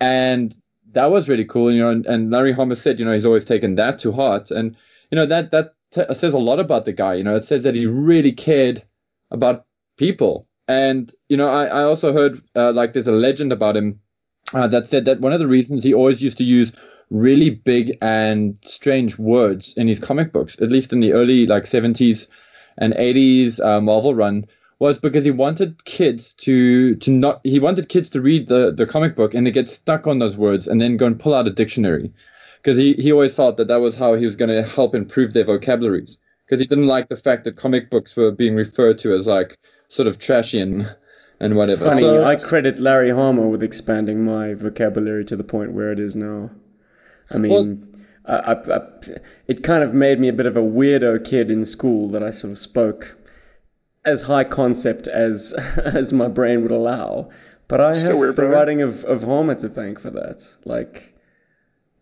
And that was really cool. You know, and, and Larry Hama said, you know, he's always taken that to heart, and you know that that t- says a lot about the guy. You know, it says that he really cared about people. And you know, I, I also heard uh, like there's a legend about him uh, that said that one of the reasons he always used to use really big and strange words in his comic books, at least in the early like 70s and 80s uh, Marvel run, was because he wanted kids to to not he wanted kids to read the the comic book and to get stuck on those words and then go and pull out a dictionary because he, he always thought that that was how he was going to help improve their vocabularies because he didn't like the fact that comic books were being referred to as like sort of trashy and, and whatever. Funny, So- I credit Larry Hama with expanding my vocabulary to the point where it is now. I mean, I, I, I, it kind of made me a bit of a weirdo kid in school that I sort of spoke as high concept as as my brain would allow. But I Still have weird, the brother. writing of, of Hama to thank for that. Like,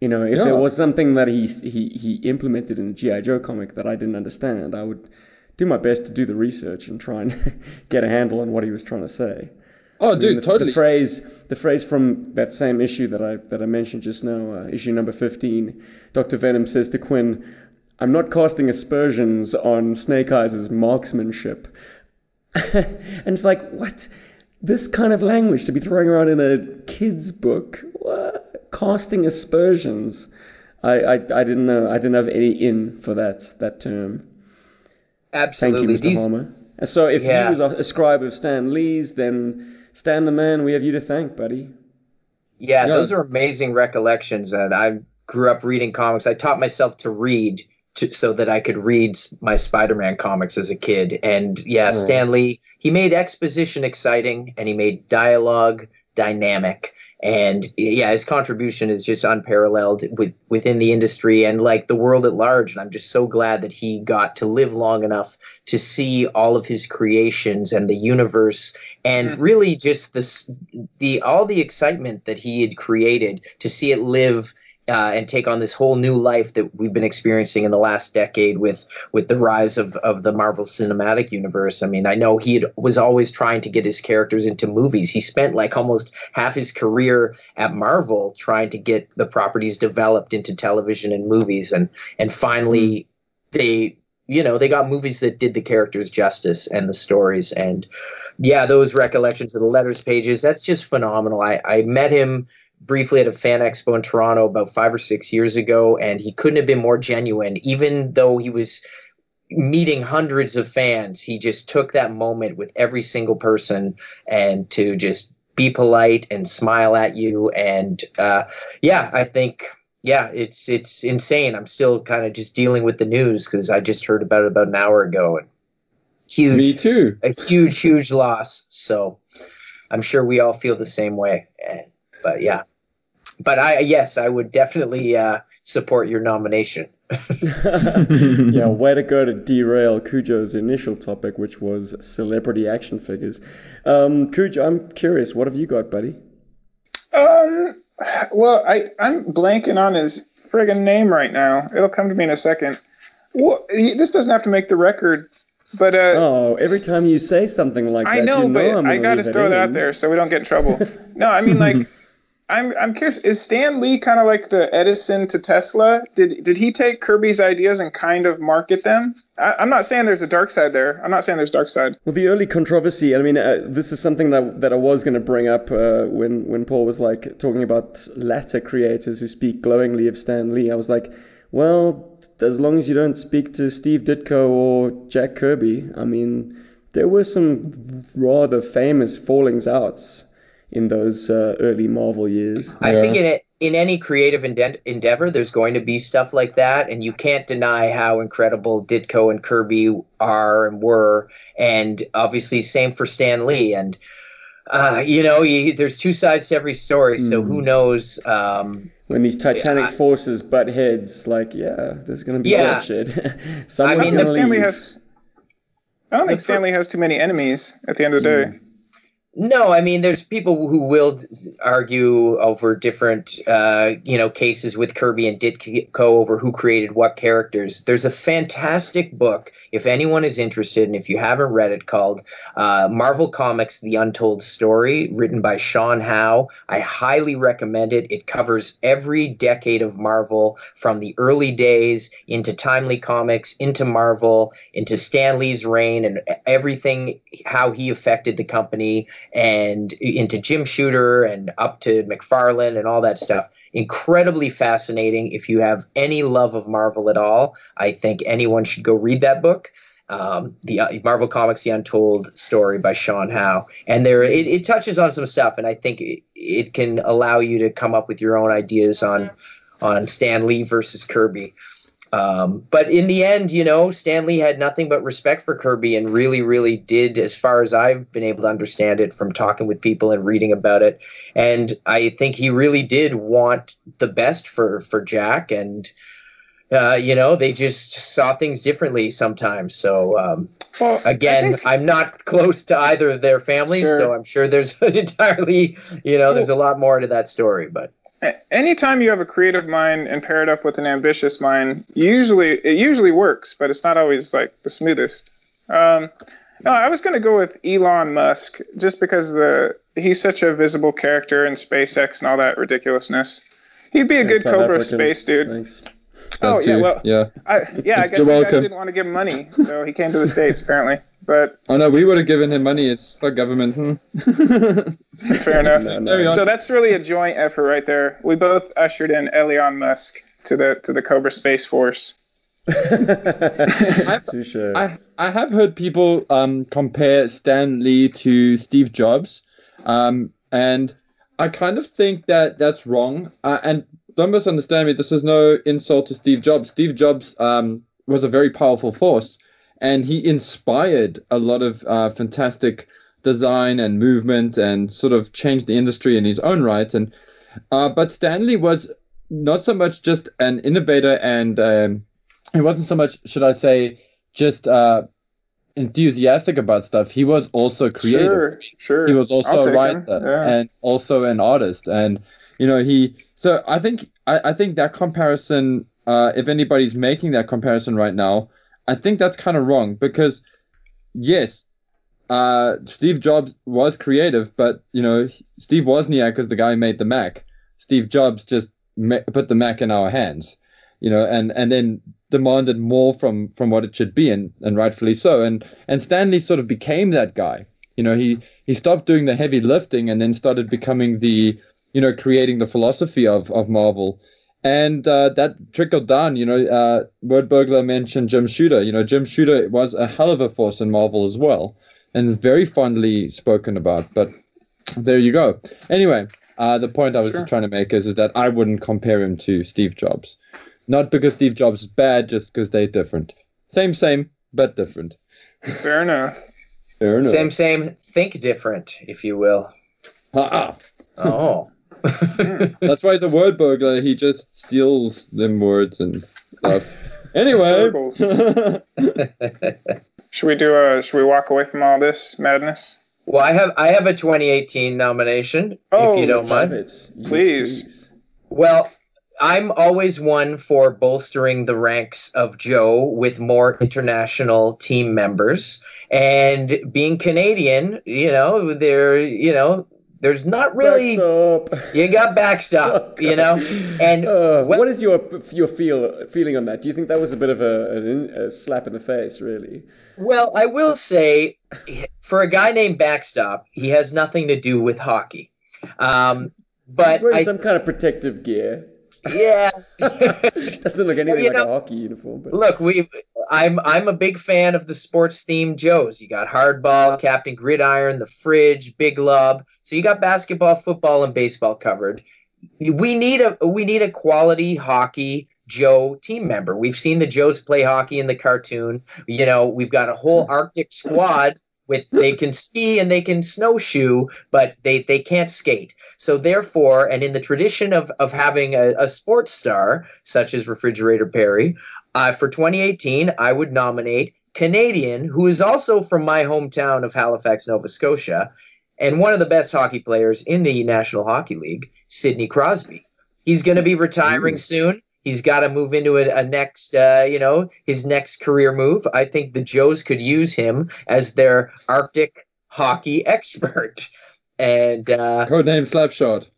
you know, if Yeah. there was something that he, he he implemented in a GI Joe comic that I didn't understand, I would do my best to do the research and try and get a handle on what he was trying to say. oh, dude, the, totally. The phrase, the phrase from that same issue that I that I mentioned just now, uh, issue number fifteen. Doctor Venom says to Quinn, "I'm not casting aspersions on Snake Eyes' marksmanship." and it's like, what? This kind of language to be throwing around in a kid's book? What? Casting aspersions? I, I, I didn't know. I didn't have any in for that that term. Thank Absolutely. you, Mr. These- Hama. So, if Yeah. he was a, scribe of Stan Lee's, then Stan the man, we have you to thank, buddy. Yeah, Yeah, those are amazing recollections. And I grew up reading comics. I taught myself to read to, so that I could read my Spider-Man comics as a kid. And yeah, Stan Lee, he made exposition exciting and he made dialogue dynamic. And yeah, his contribution is just unparalleled with, within the industry and like the world at large. And I'm just so glad that he got to live long enough to see all of his creations and the universe and mm-hmm. really just this the all the excitement that he had created to see it live uh, and take on this whole new life that we've been experiencing in the last decade with with the rise of, of the Marvel Cinematic Universe. I mean, I know he had, was always trying to get his characters into movies. He spent like almost half his career at Marvel trying to get the properties developed into television and movies, and and finally they you know they got movies that did the characters justice and the stories and yeah those recollections of the letters pages that's just phenomenal i i met him briefly at a fan expo in toronto about five or six years ago and he couldn't have been more genuine even though he was meeting hundreds of fans he just took that moment with every single person and to just be polite and smile at you and uh, yeah i think yeah, it's it's insane. I'm still kind of just dealing with the news because I just heard about it about an hour ago, and huge, Me too. a huge, huge loss. So I'm sure we all feel the same way. Eh, But yeah, but I yes, I would definitely uh, support your nomination. yeah, way to go to derail Cujo's initial topic, which was celebrity action figures. Um, Cujo, I'm curious, what have you got, buddy? Um, well, I I'm blanking on his friggin' name right now. It'll come to me in a second. Well, he- this doesn't have to make the record, but uh, Oh, every time you say something like I that, know, you know but I'm I got to leave it throw that out there so we don't get in trouble. no, I mean like. I'm I'm curious. Is Stan Lee kind of like the Edison to Tesla? Did did he take Kirby's ideas and kind of market them? I, I'm not saying there's a dark side there. I'm not saying there's dark side. Well, the early controversy. I mean, uh, this is something that that I was going to bring up uh, when when Paul was like talking about latter creators who speak glowingly of Stan Lee. I was like, well, as long as you don't speak to Steve Ditko or Jack Kirby, I mean, there were some rather famous fallings outs in those uh, early Marvel years. I think in it, in any creative ende- endeavor, there's going to be stuff like that, and you can't deny how incredible Ditko and Kirby are and were, and obviously same for Stan Lee. And uh, you know, you, there's two sides to every story, so who knows? Um, When these titanic Yeah. forces butt heads, like, yeah, there's going to be Yeah. bullshit. I Someone's mean, I don't going think to Stan Lee leave. has. I don't think Stan Lee has too many enemies at the end of the day. No, I mean, there's people who will argue over different, uh, you know, cases with Kirby and Ditko over who created what characters. There's a fantastic book, if anyone is interested, and if you haven't read it, called uh, Marvel Comics: The Untold Story, written by Sean Howe. I highly recommend it. It covers every decade of Marvel, from the early days into Timely Comics, into Marvel, into Stan Lee's reign, and everything how he affected the company and into Jim Shooter and up to McFarlane and all that stuff. Incredibly fascinating. If you have any love of Marvel at all, I think anyone should go read that book. Um, the uh, Marvel Comics: The Untold Story by Sean Howe, and there it, it touches on some stuff, and I think it, it can allow you to come up with your own ideas on on Stan Lee versus Kirby. Um, but in the end, you know, Stan Lee had nothing but respect for Kirby and really, really did, as far as I've been able to understand it from talking with people and reading about it. And I think he really did want the best for for Jack, and uh, you know, they just saw things differently sometimes. So um, Well, again, think- I'm not close to either of their families, Sure. so I'm sure there's an entirely, you know, there's a lot more to that story. But anytime you have a creative mind and pair it up with an ambitious mind, usually it usually works, but it's not always like the smoothest. Um, no, I was going to go with Elon Musk just because the he's such a visible character in SpaceX and all that ridiculousness. He'd be a good South Cobra African. space dude. Thanks. Oh yeah, well, yeah. I, yeah, I guess You're guys didn't want to give him money, so he came to the states apparently. But Oh no, we would have given him money. It's our government. Hmm. fair enough. No, no. So that's really a joint effort right there. We both ushered in Elon Musk to the to the Cobra Space Force. Touche. I I have heard people um, compare Stan Lee to Steve Jobs, um, and I kind of think that that's wrong. Uh, and don't misunderstand me. This is no insult to Steve Jobs. Steve Jobs um, was a very powerful force, and he inspired a lot of uh, fantastic design and movement, and sort of changed the industry in his own right. And uh, but Stan Lee was not so much just an innovator, and um, he wasn't so much, should I say, just uh, enthusiastic about stuff. He was also creative. Sure, sure. He was also a writer. Yeah. and also an artist, and you know he. So I think I, I think that comparison, uh, if anybody's making that comparison right now, I think that's kind of wrong because yes, uh, Steve Jobs was creative, but you know Steve Wozniak is the guy who made the Mac. Steve Jobs just put the Mac in our hands, you know, and and then demanded more from from what it should be, and and rightfully so. And and Stan Lee sort of became that guy. You know, he he stopped doing the heavy lifting and then started becoming the you know creating the philosophy of of Marvel. And uh, that trickled down, you know. Uh, Wordburglar mentioned Jim Shooter. You know, Jim Shooter was a hell of a force in Marvel as well, and very fondly spoken about. But there you go. Anyway, uh, the point I was Sure. trying to make is, is that I wouldn't compare him to Steve Jobs. Not because Steve Jobs is bad, just because they're different. Same, same, but different. Fair enough. Fair enough. same, same, think different, if you will. Ha-ha. Oh. That's why he's a word burglar. He just steals them words and stuff. Anyway. Should we do a? Should we walk away from all this madness? Well, I have I have a 2018 nomination, Oh, if you oh, don't mind. Have it. Yes, Please. Well, I'm always one for bolstering the ranks of Joe with more international team members. And being Canadian, you know, there, you know, there's not really. Backstop. You got backstop, you know, and Uh, what is your your feel feeling on that? Do you think that was a bit of a, a slap in the face, really? Well, I will say, for a guy named Backstop, he has nothing to do with hockey. Um, but wearing I, some kind of protective gear. Yeah. Doesn't look anything you like a hockey uniform. But Look, we I'm I'm a big fan of the sports themed Joes. You got Hardball, Captain Gridiron, The Fridge, Big Lob. So you got basketball, football, and baseball covered. We need a we need a quality hockey Joe team member. We've seen the Joes play hockey in the cartoon. You know, we've got a whole Arctic squad with they can ski and they can snowshoe, but they, they can't skate. So therefore, and in the tradition of, of having a, a sports star such as Refrigerator Perry, uh, for 2018, I would nominate Canadian, who is also from my hometown of Halifax, Nova Scotia, and one of the best hockey players in the National Hockey League, Sidney Crosby. He's going to be retiring soon. He's got to move into a, a next, uh, you know, his next career move. I think the Joes could use him as their Arctic hockey expert. And uh, Codename Slapshot.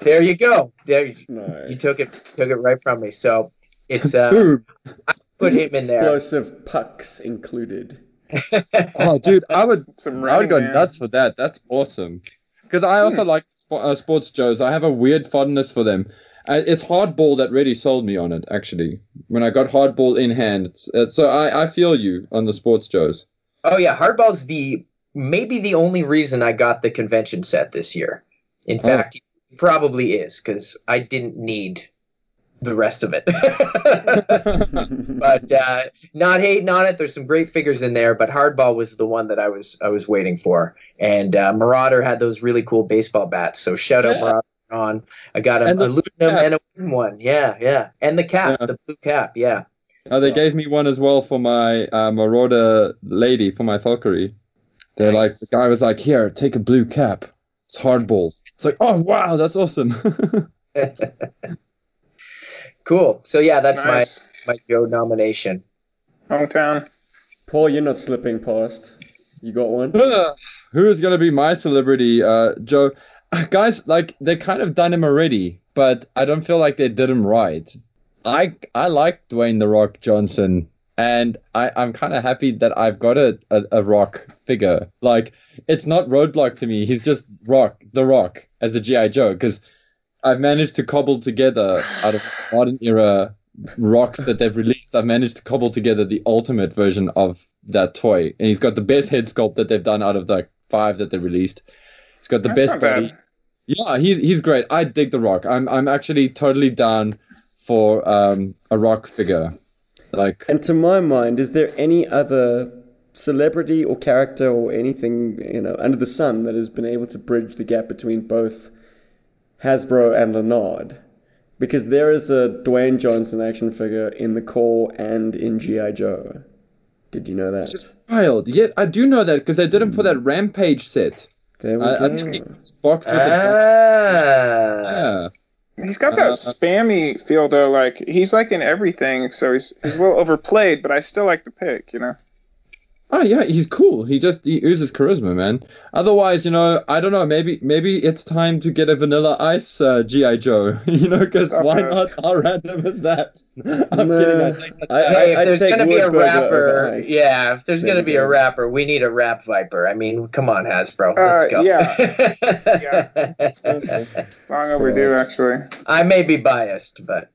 there you go. There you Nice. took it took it right from me. So it's uh, Boom. put him in there. Explosive pucks included. Oh, dude, I would Some I would go man. nuts for that. That's awesome. Because I also like spo- uh, sports Joes. I have a weird fondness for them. It's hardball that really sold me on it. Actually, when I got hardball in hand, uh, so I, I feel you on the sports Joes. Oh yeah, hardball's the maybe the only reason I got the convention set this year. In Oh. fact, probably is because I didn't need the rest of it. but uh, not hating on it. There's some great figures in there, but hardball was the one that I was I was waiting for. And uh, Marauder had those really cool baseball bats. So shout out Marauder on. I got a And aluminum cap. and a wooden one. Yeah, yeah, and the cap, Yeah. the blue cap. Yeah. Uh, they So- gave me one as well for my uh, Marauder lady for my Valkyrie. They're like the guy was like, "Here, take a blue cap. It's hardballs." It's like, "Oh wow, that's awesome." cool. So yeah, that's nice. my my Joe nomination. Hometown. Paul, you're not slipping past. You got one? Who is gonna be my celebrity, uh, Joe? Guys, like they kind of done him already, but I don't feel like they did him right. I I like Dwayne the Rock Johnson, and I I'm kind of happy that I've got a, a a Rock figure. Like it's not Roadblock to me. He's just Rock, the Rock, as a GI Joe, because I've managed to cobble together out of modern era rocks that they've released. I've managed to cobble together the ultimate version of that toy, and he's got the best head sculpt that they've done out of the five that they released. He's got the That's best not bad. body. Yeah, he's he's great. I dig the Rock. I'm I'm actually totally down for um, a Rock figure. Like And to my mind, is there any other celebrity or character or anything, you know, under the sun that has been able to bridge the gap between both Hasbro and Lanard? Because there is a Dwayne Johnson action figure in the Corps and in G.I. Joe. Did you know that? just wild. Yeah, I do know that because they did him for that Rampage set. There we I, I go. think it's boxed with Ah. yeah. He's got that Uh, spammy feel though. Like he's like in everything, so he's he's a little overplayed, but I still like the pick. You know. Oh yeah, he's cool. He just he oozes charisma, man. Otherwise, you know, I don't know. Maybe maybe it's time to get a Vanilla Ice uh, GI Joe. you know, because why it. not? How random is that? I'm Nah, kidding. I think that's I- bad. Hey, if I'd there's gonna be a rapper, yeah, if there's There gonna be go. a rapper, we need a rap viper. I mean, come on, Hasbro, Uh, let's go. Yeah. Long overdue, Props. actually. I may be biased, but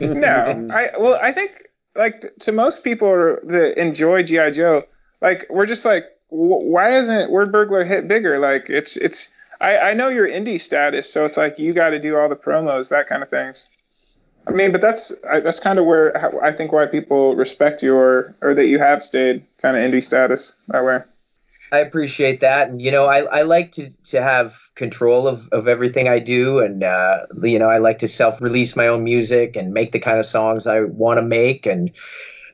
No, I well, I think like t- to most people that enjoy GI Joe, like we're just like, wh- why isn't Wordburglar hit bigger? Like it's it's. I I know your indie status, so it's like you got to do all the promos, that kind of things. I mean, but that's I, that's kind of where I think why people respect you or or that you have stayed kind of indie status that way. I appreciate that, and you know, I, I like to, to have control of, of everything I do, and uh, you know, I like to self release my own music and make the kind of songs I want to make, and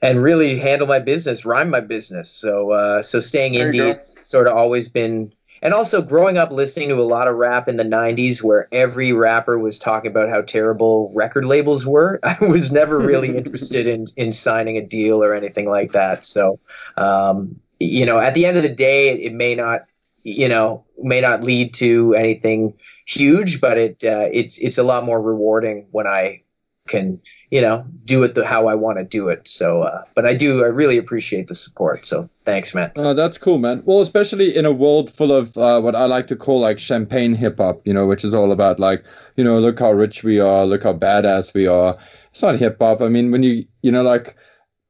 and really handle my business, rhyme my business. So uh, so staying There indie has sort of always been, and also growing up listening to a lot of rap in the '90s, where every rapper was talking about how terrible record labels were. I was never really interested in in signing a deal or anything like that. So. Um, you know, at the end of the day, it, it may not, you know, may not lead to anything huge, but it uh, it's it's a lot more rewarding when I can, you know, do it the how I want to do it. So, uh, but I do, I really appreciate the support. So, thanks, man. Oh, that's cool, man. Well, especially in a world full of uh, what I like to call like champagne hip hop, you know, which is all about like, you know, look how rich we are, look how badass we are. It's not hip hop. I mean, when you, you know, like,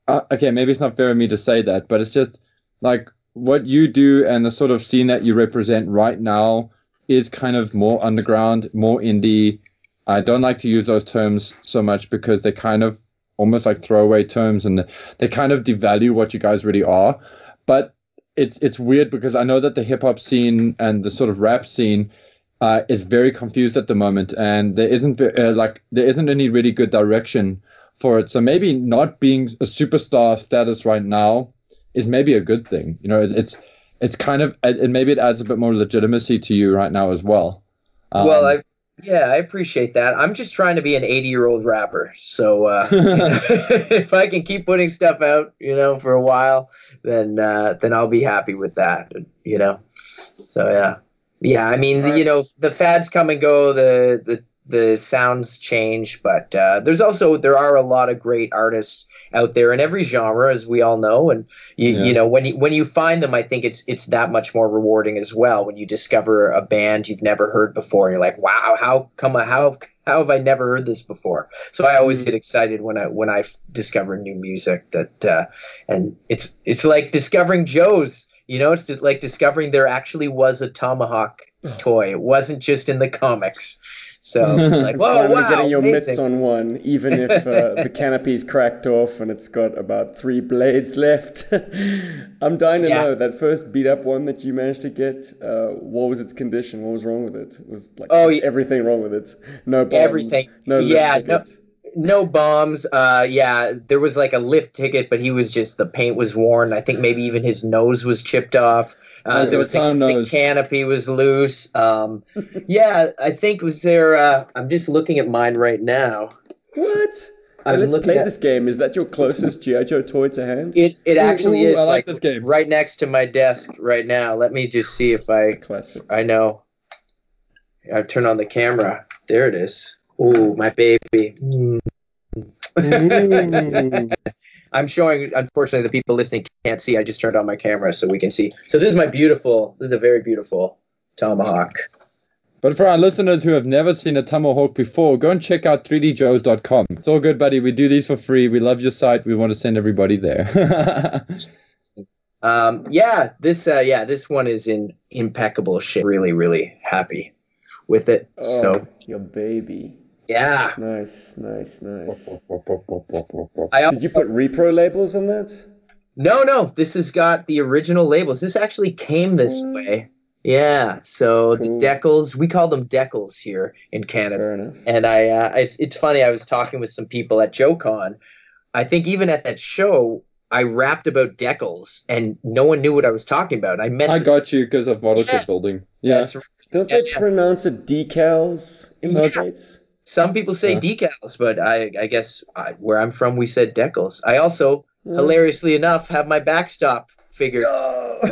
uh, okay, maybe it's not fair of me to say that, but it's just like what you do and the sort of scene that you represent right now is kind of more underground, more indie. I don't like to use those terms so much because they kind of almost like throwaway terms and they kind of devalue what you guys really are. But it's it's weird because I know that the hip hop scene and the sort of rap scene uh, is very confused at the moment, and there isn't uh, like there isn't any really good direction for it. So maybe not being a superstar status right now is maybe a good thing. You know, it, it's it's kind of and maybe it adds a bit more legitimacy to you right now as well. Um, well, I yeah, I appreciate that. I'm just trying to be an 80 year old rapper, so uh, if I can keep putting stuff out, you know, for a while, then uh, then I'll be happy with that, you know. So yeah, yeah. I mean, the, you know, the fads come and go, the the the sounds change, but uh, there's also there are a lot of great artists out there in every genre, as we all know, and you, Yeah. you know when you when you find them, I think it's it's that much more rewarding as well when you discover a band you've never heard before. And you're like, wow, how come how how have I never heard this before? So I always get excited when I when I discover new music that uh, and it's it's like discovering Joe's. You know, it's like discovering there actually was a tomahawk toy. It wasn't just in the comics. So like, whoa, finally wow, getting your mitts on one, even if uh, the canopy's cracked off and it's got about three blades left. I'm dying to Yeah. know that first beat up one that you managed to get. Uh, what was its condition? What was wrong with it? Was like Oh, just y- everything wrong with it? No bombs. Everything. No Yeah, no-. No bombs. Uh, yeah, there was like a lift ticket, but he was just the paint was worn. I think maybe even his nose was chipped off. Uh, the there was the, the canopy was loose. Um, yeah, I think was there. Uh, I'm just looking at mine right now. What? I'm And let's play at- this game. Is that your closest GI Joe toy to hand? It it Ooh, actually ooh, is I like like, this game. right next to my desk right now. Let me just see if I Classic. I know. I turn on the camera. There it is. Ooh, my baby. Mm. I'm showing. Unfortunately, the people listening can't see. I just turned on my camera so we can see. So this is my beautiful. This is a very beautiful tomahawk. But for our listeners who have never seen a tomahawk before, go and check out 3djoes.com. It's all good, buddy. We do these for free. We love your site. We want to send everybody there. Um, yeah, this. Uh, yeah, this one is in impeccable shape. Really, really happy with it. Oh, So your baby. Yeah, Nice, nice, nice. Did you put repro labels on that? No, no, this has got the original labels. This actually came this way. Yeah, so Cool. the decals, we call them decals here in Canada. Fair enough. And I, uh, it's, it's funny. I was talking with some people at JoeCon. I think even at that show, I rapped about decals, and no one knew what I was talking about. I meant I this- got you because of model Yeah. ship building. Yeah. That's right. Don't Yeah, they yeah. pronounce it decals in the Yeah. States? Some people say Yeah. decals, but I, I guess I, where I'm from, we said decals. I also, Yeah. hilariously enough, have my backstop figure.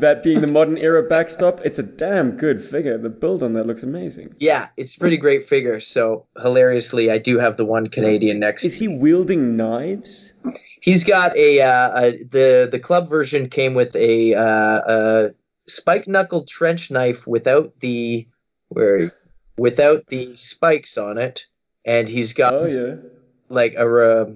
that being the modern era backstop, it's a damn good figure. The build on that looks amazing. Yeah, it's a pretty great figure. So hilariously, I do have the one Canadian next. Is he wielding knives? He's got a, uh, a the the club version came with a, uh, a spike knuckle trench knife without the where without the spikes on it, and he's got Oh yeah, like a, uh,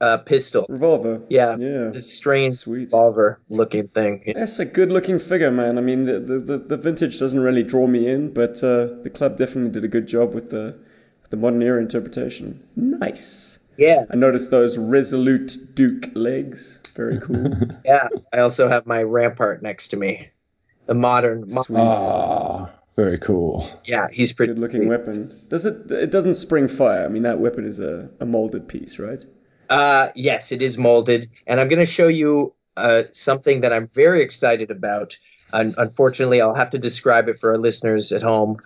a pistol. revolver. Yeah, yeah. a strange Sweet. revolver looking thing. That's a good looking figure, man. I mean, the, the, the, the vintage doesn't really draw me in, but uh, the club definitely did a good job with the, the modern era interpretation. Nice. Yeah, I noticed those resolute Duke legs. Very cool. yeah. I also have my Rampart next to me. The modern, mo- Sweet. Ah, very cool. yeah, he's pretty Good looking sweet. weapon. Does it? It doesn't spring fire. I mean, that weapon is a, a molded piece, right? Uh, yes, it is molded, and I'm going to show you uh, something that I'm very excited about. Un- unfortunately, I'll have to describe it for our listeners at home.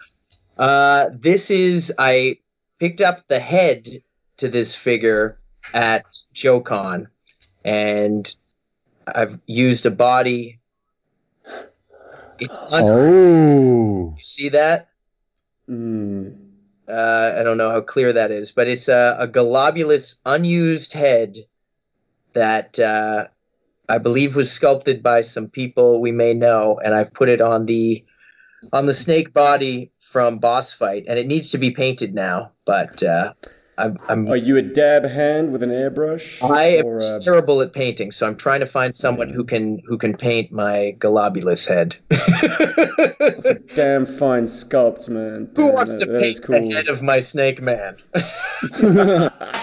Uh, this is I picked up the head to this figure at JoeCon, and I've used a body. It's Oh. you see that? Mm. Uh, I don't know how clear that is, but it's a, a Globulus, unused head that uh, I believe was sculpted by some people we may know, and I've put it on the on the snake body from Boss Fight, and it needs to be painted now. But uh, I'm, I'm Are you a dab hand with an airbrush? I am a terrible at painting, so I'm trying to find someone who can who can paint my Globulus head. It's a damn fine sculpt, man. Who Damn, wants that- to that paint cool. the head of my snake man?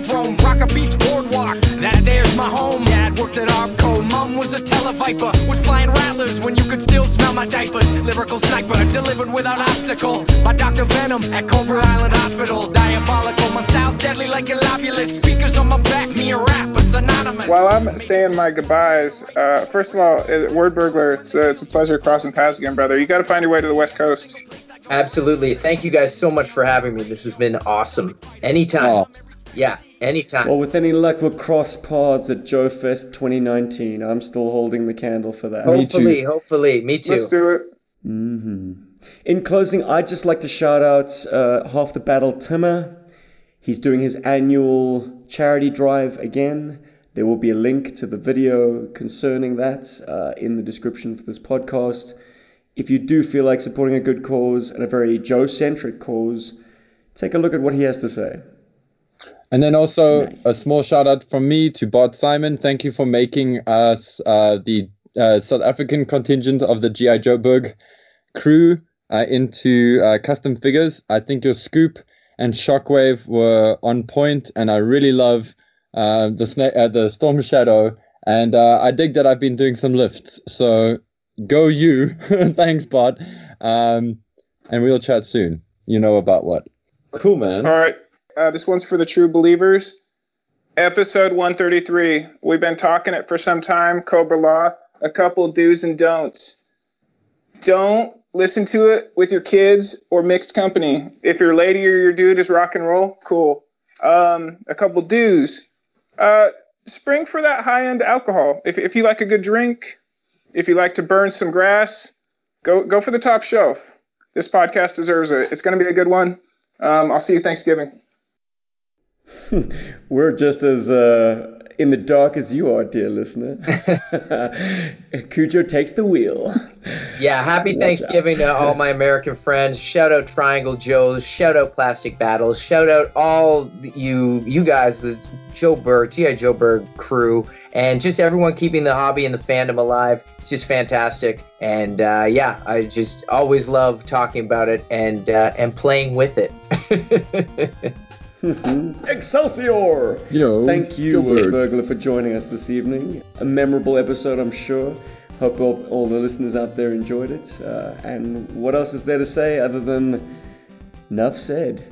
at the Terradrome, Rocker Beach Boardwalk. That there's my home. Dad worked at Arco. Mom was a televiper with flying rattlers when you could still smell my diapers. Lyrical sniper delivered without obstacle by Dr. Venom at Cobra Island Hospital. Diabolical, my style's deadly like a lobulus. Speakers on my back, me a rapper, synonymous. While I'm saying my goodbyes, uh, first of all, uh, Wordburglar, it's, uh, it's a pleasure crossing paths again, brother. You got to find your way to the West Coast. Absolutely. Thank you guys so much for having me. This has been awesome. Anytime. Oh. Yeah, anytime. Well, with any luck, we'll cross paths at Joe Fest 2019. I'm still holding the candle for that. hopefully, hopefully. Me too. Let's do it. hmm In closing, I'd just like to shout out uh, Half the Battle Timmer. He's doing his annual charity drive again. There will be a link to the video concerning that uh, in the description for this podcast. If you do feel like supporting a good cause and a very Joe centric cause, take a look at what he has to say. And then also Nice. a small shout out from me to Bart Simon. Thank you for making us uh, the uh, South African contingent of the GI Joburg crew uh, into uh, custom figures. I think your scoop and shockwave were on point, and I really love uh, the sna- uh, the Storm Shadow. And uh, I dig that I've been doing some lifts. So go you. Thanks, Bart. Um, and we'll chat soon. You know about what. Cool, man. All right. Uh, this one's for the true believers. Episode 133. We've been talking it for some time, Cobra-La. A couple do's and don'ts. Don't listen to it with your kids or mixed company. If your lady or your dude is rock and roll, cool. Um, a couple do's. Uh, spring for that high end alcohol. If, if you like a good drink, if you like to burn some grass, go go for the top shelf. This podcast deserves it. It's going to be a good one. Um, I'll see you Thanksgiving. We're just as uh, in the dark as you are, dear listener. Cujo takes the wheel. Yeah, happy Watch Thanksgiving out. to all my American friends. Shout out Triangle Joe's. Shout out Plastic Battles. Shout out all you you guys, the Joe Berg, GI Joe Berg crew, and just everyone keeping the hobby and the fandom alive. It's just fantastic. And uh, yeah, I just always love talking about it and uh, and playing with it. Excelsior! Yo, Thank you, Burglar, for joining us this evening. A memorable episode, I'm sure. Hope all, all the listeners out there enjoyed it. Uh, and what else is there to say other than enough said?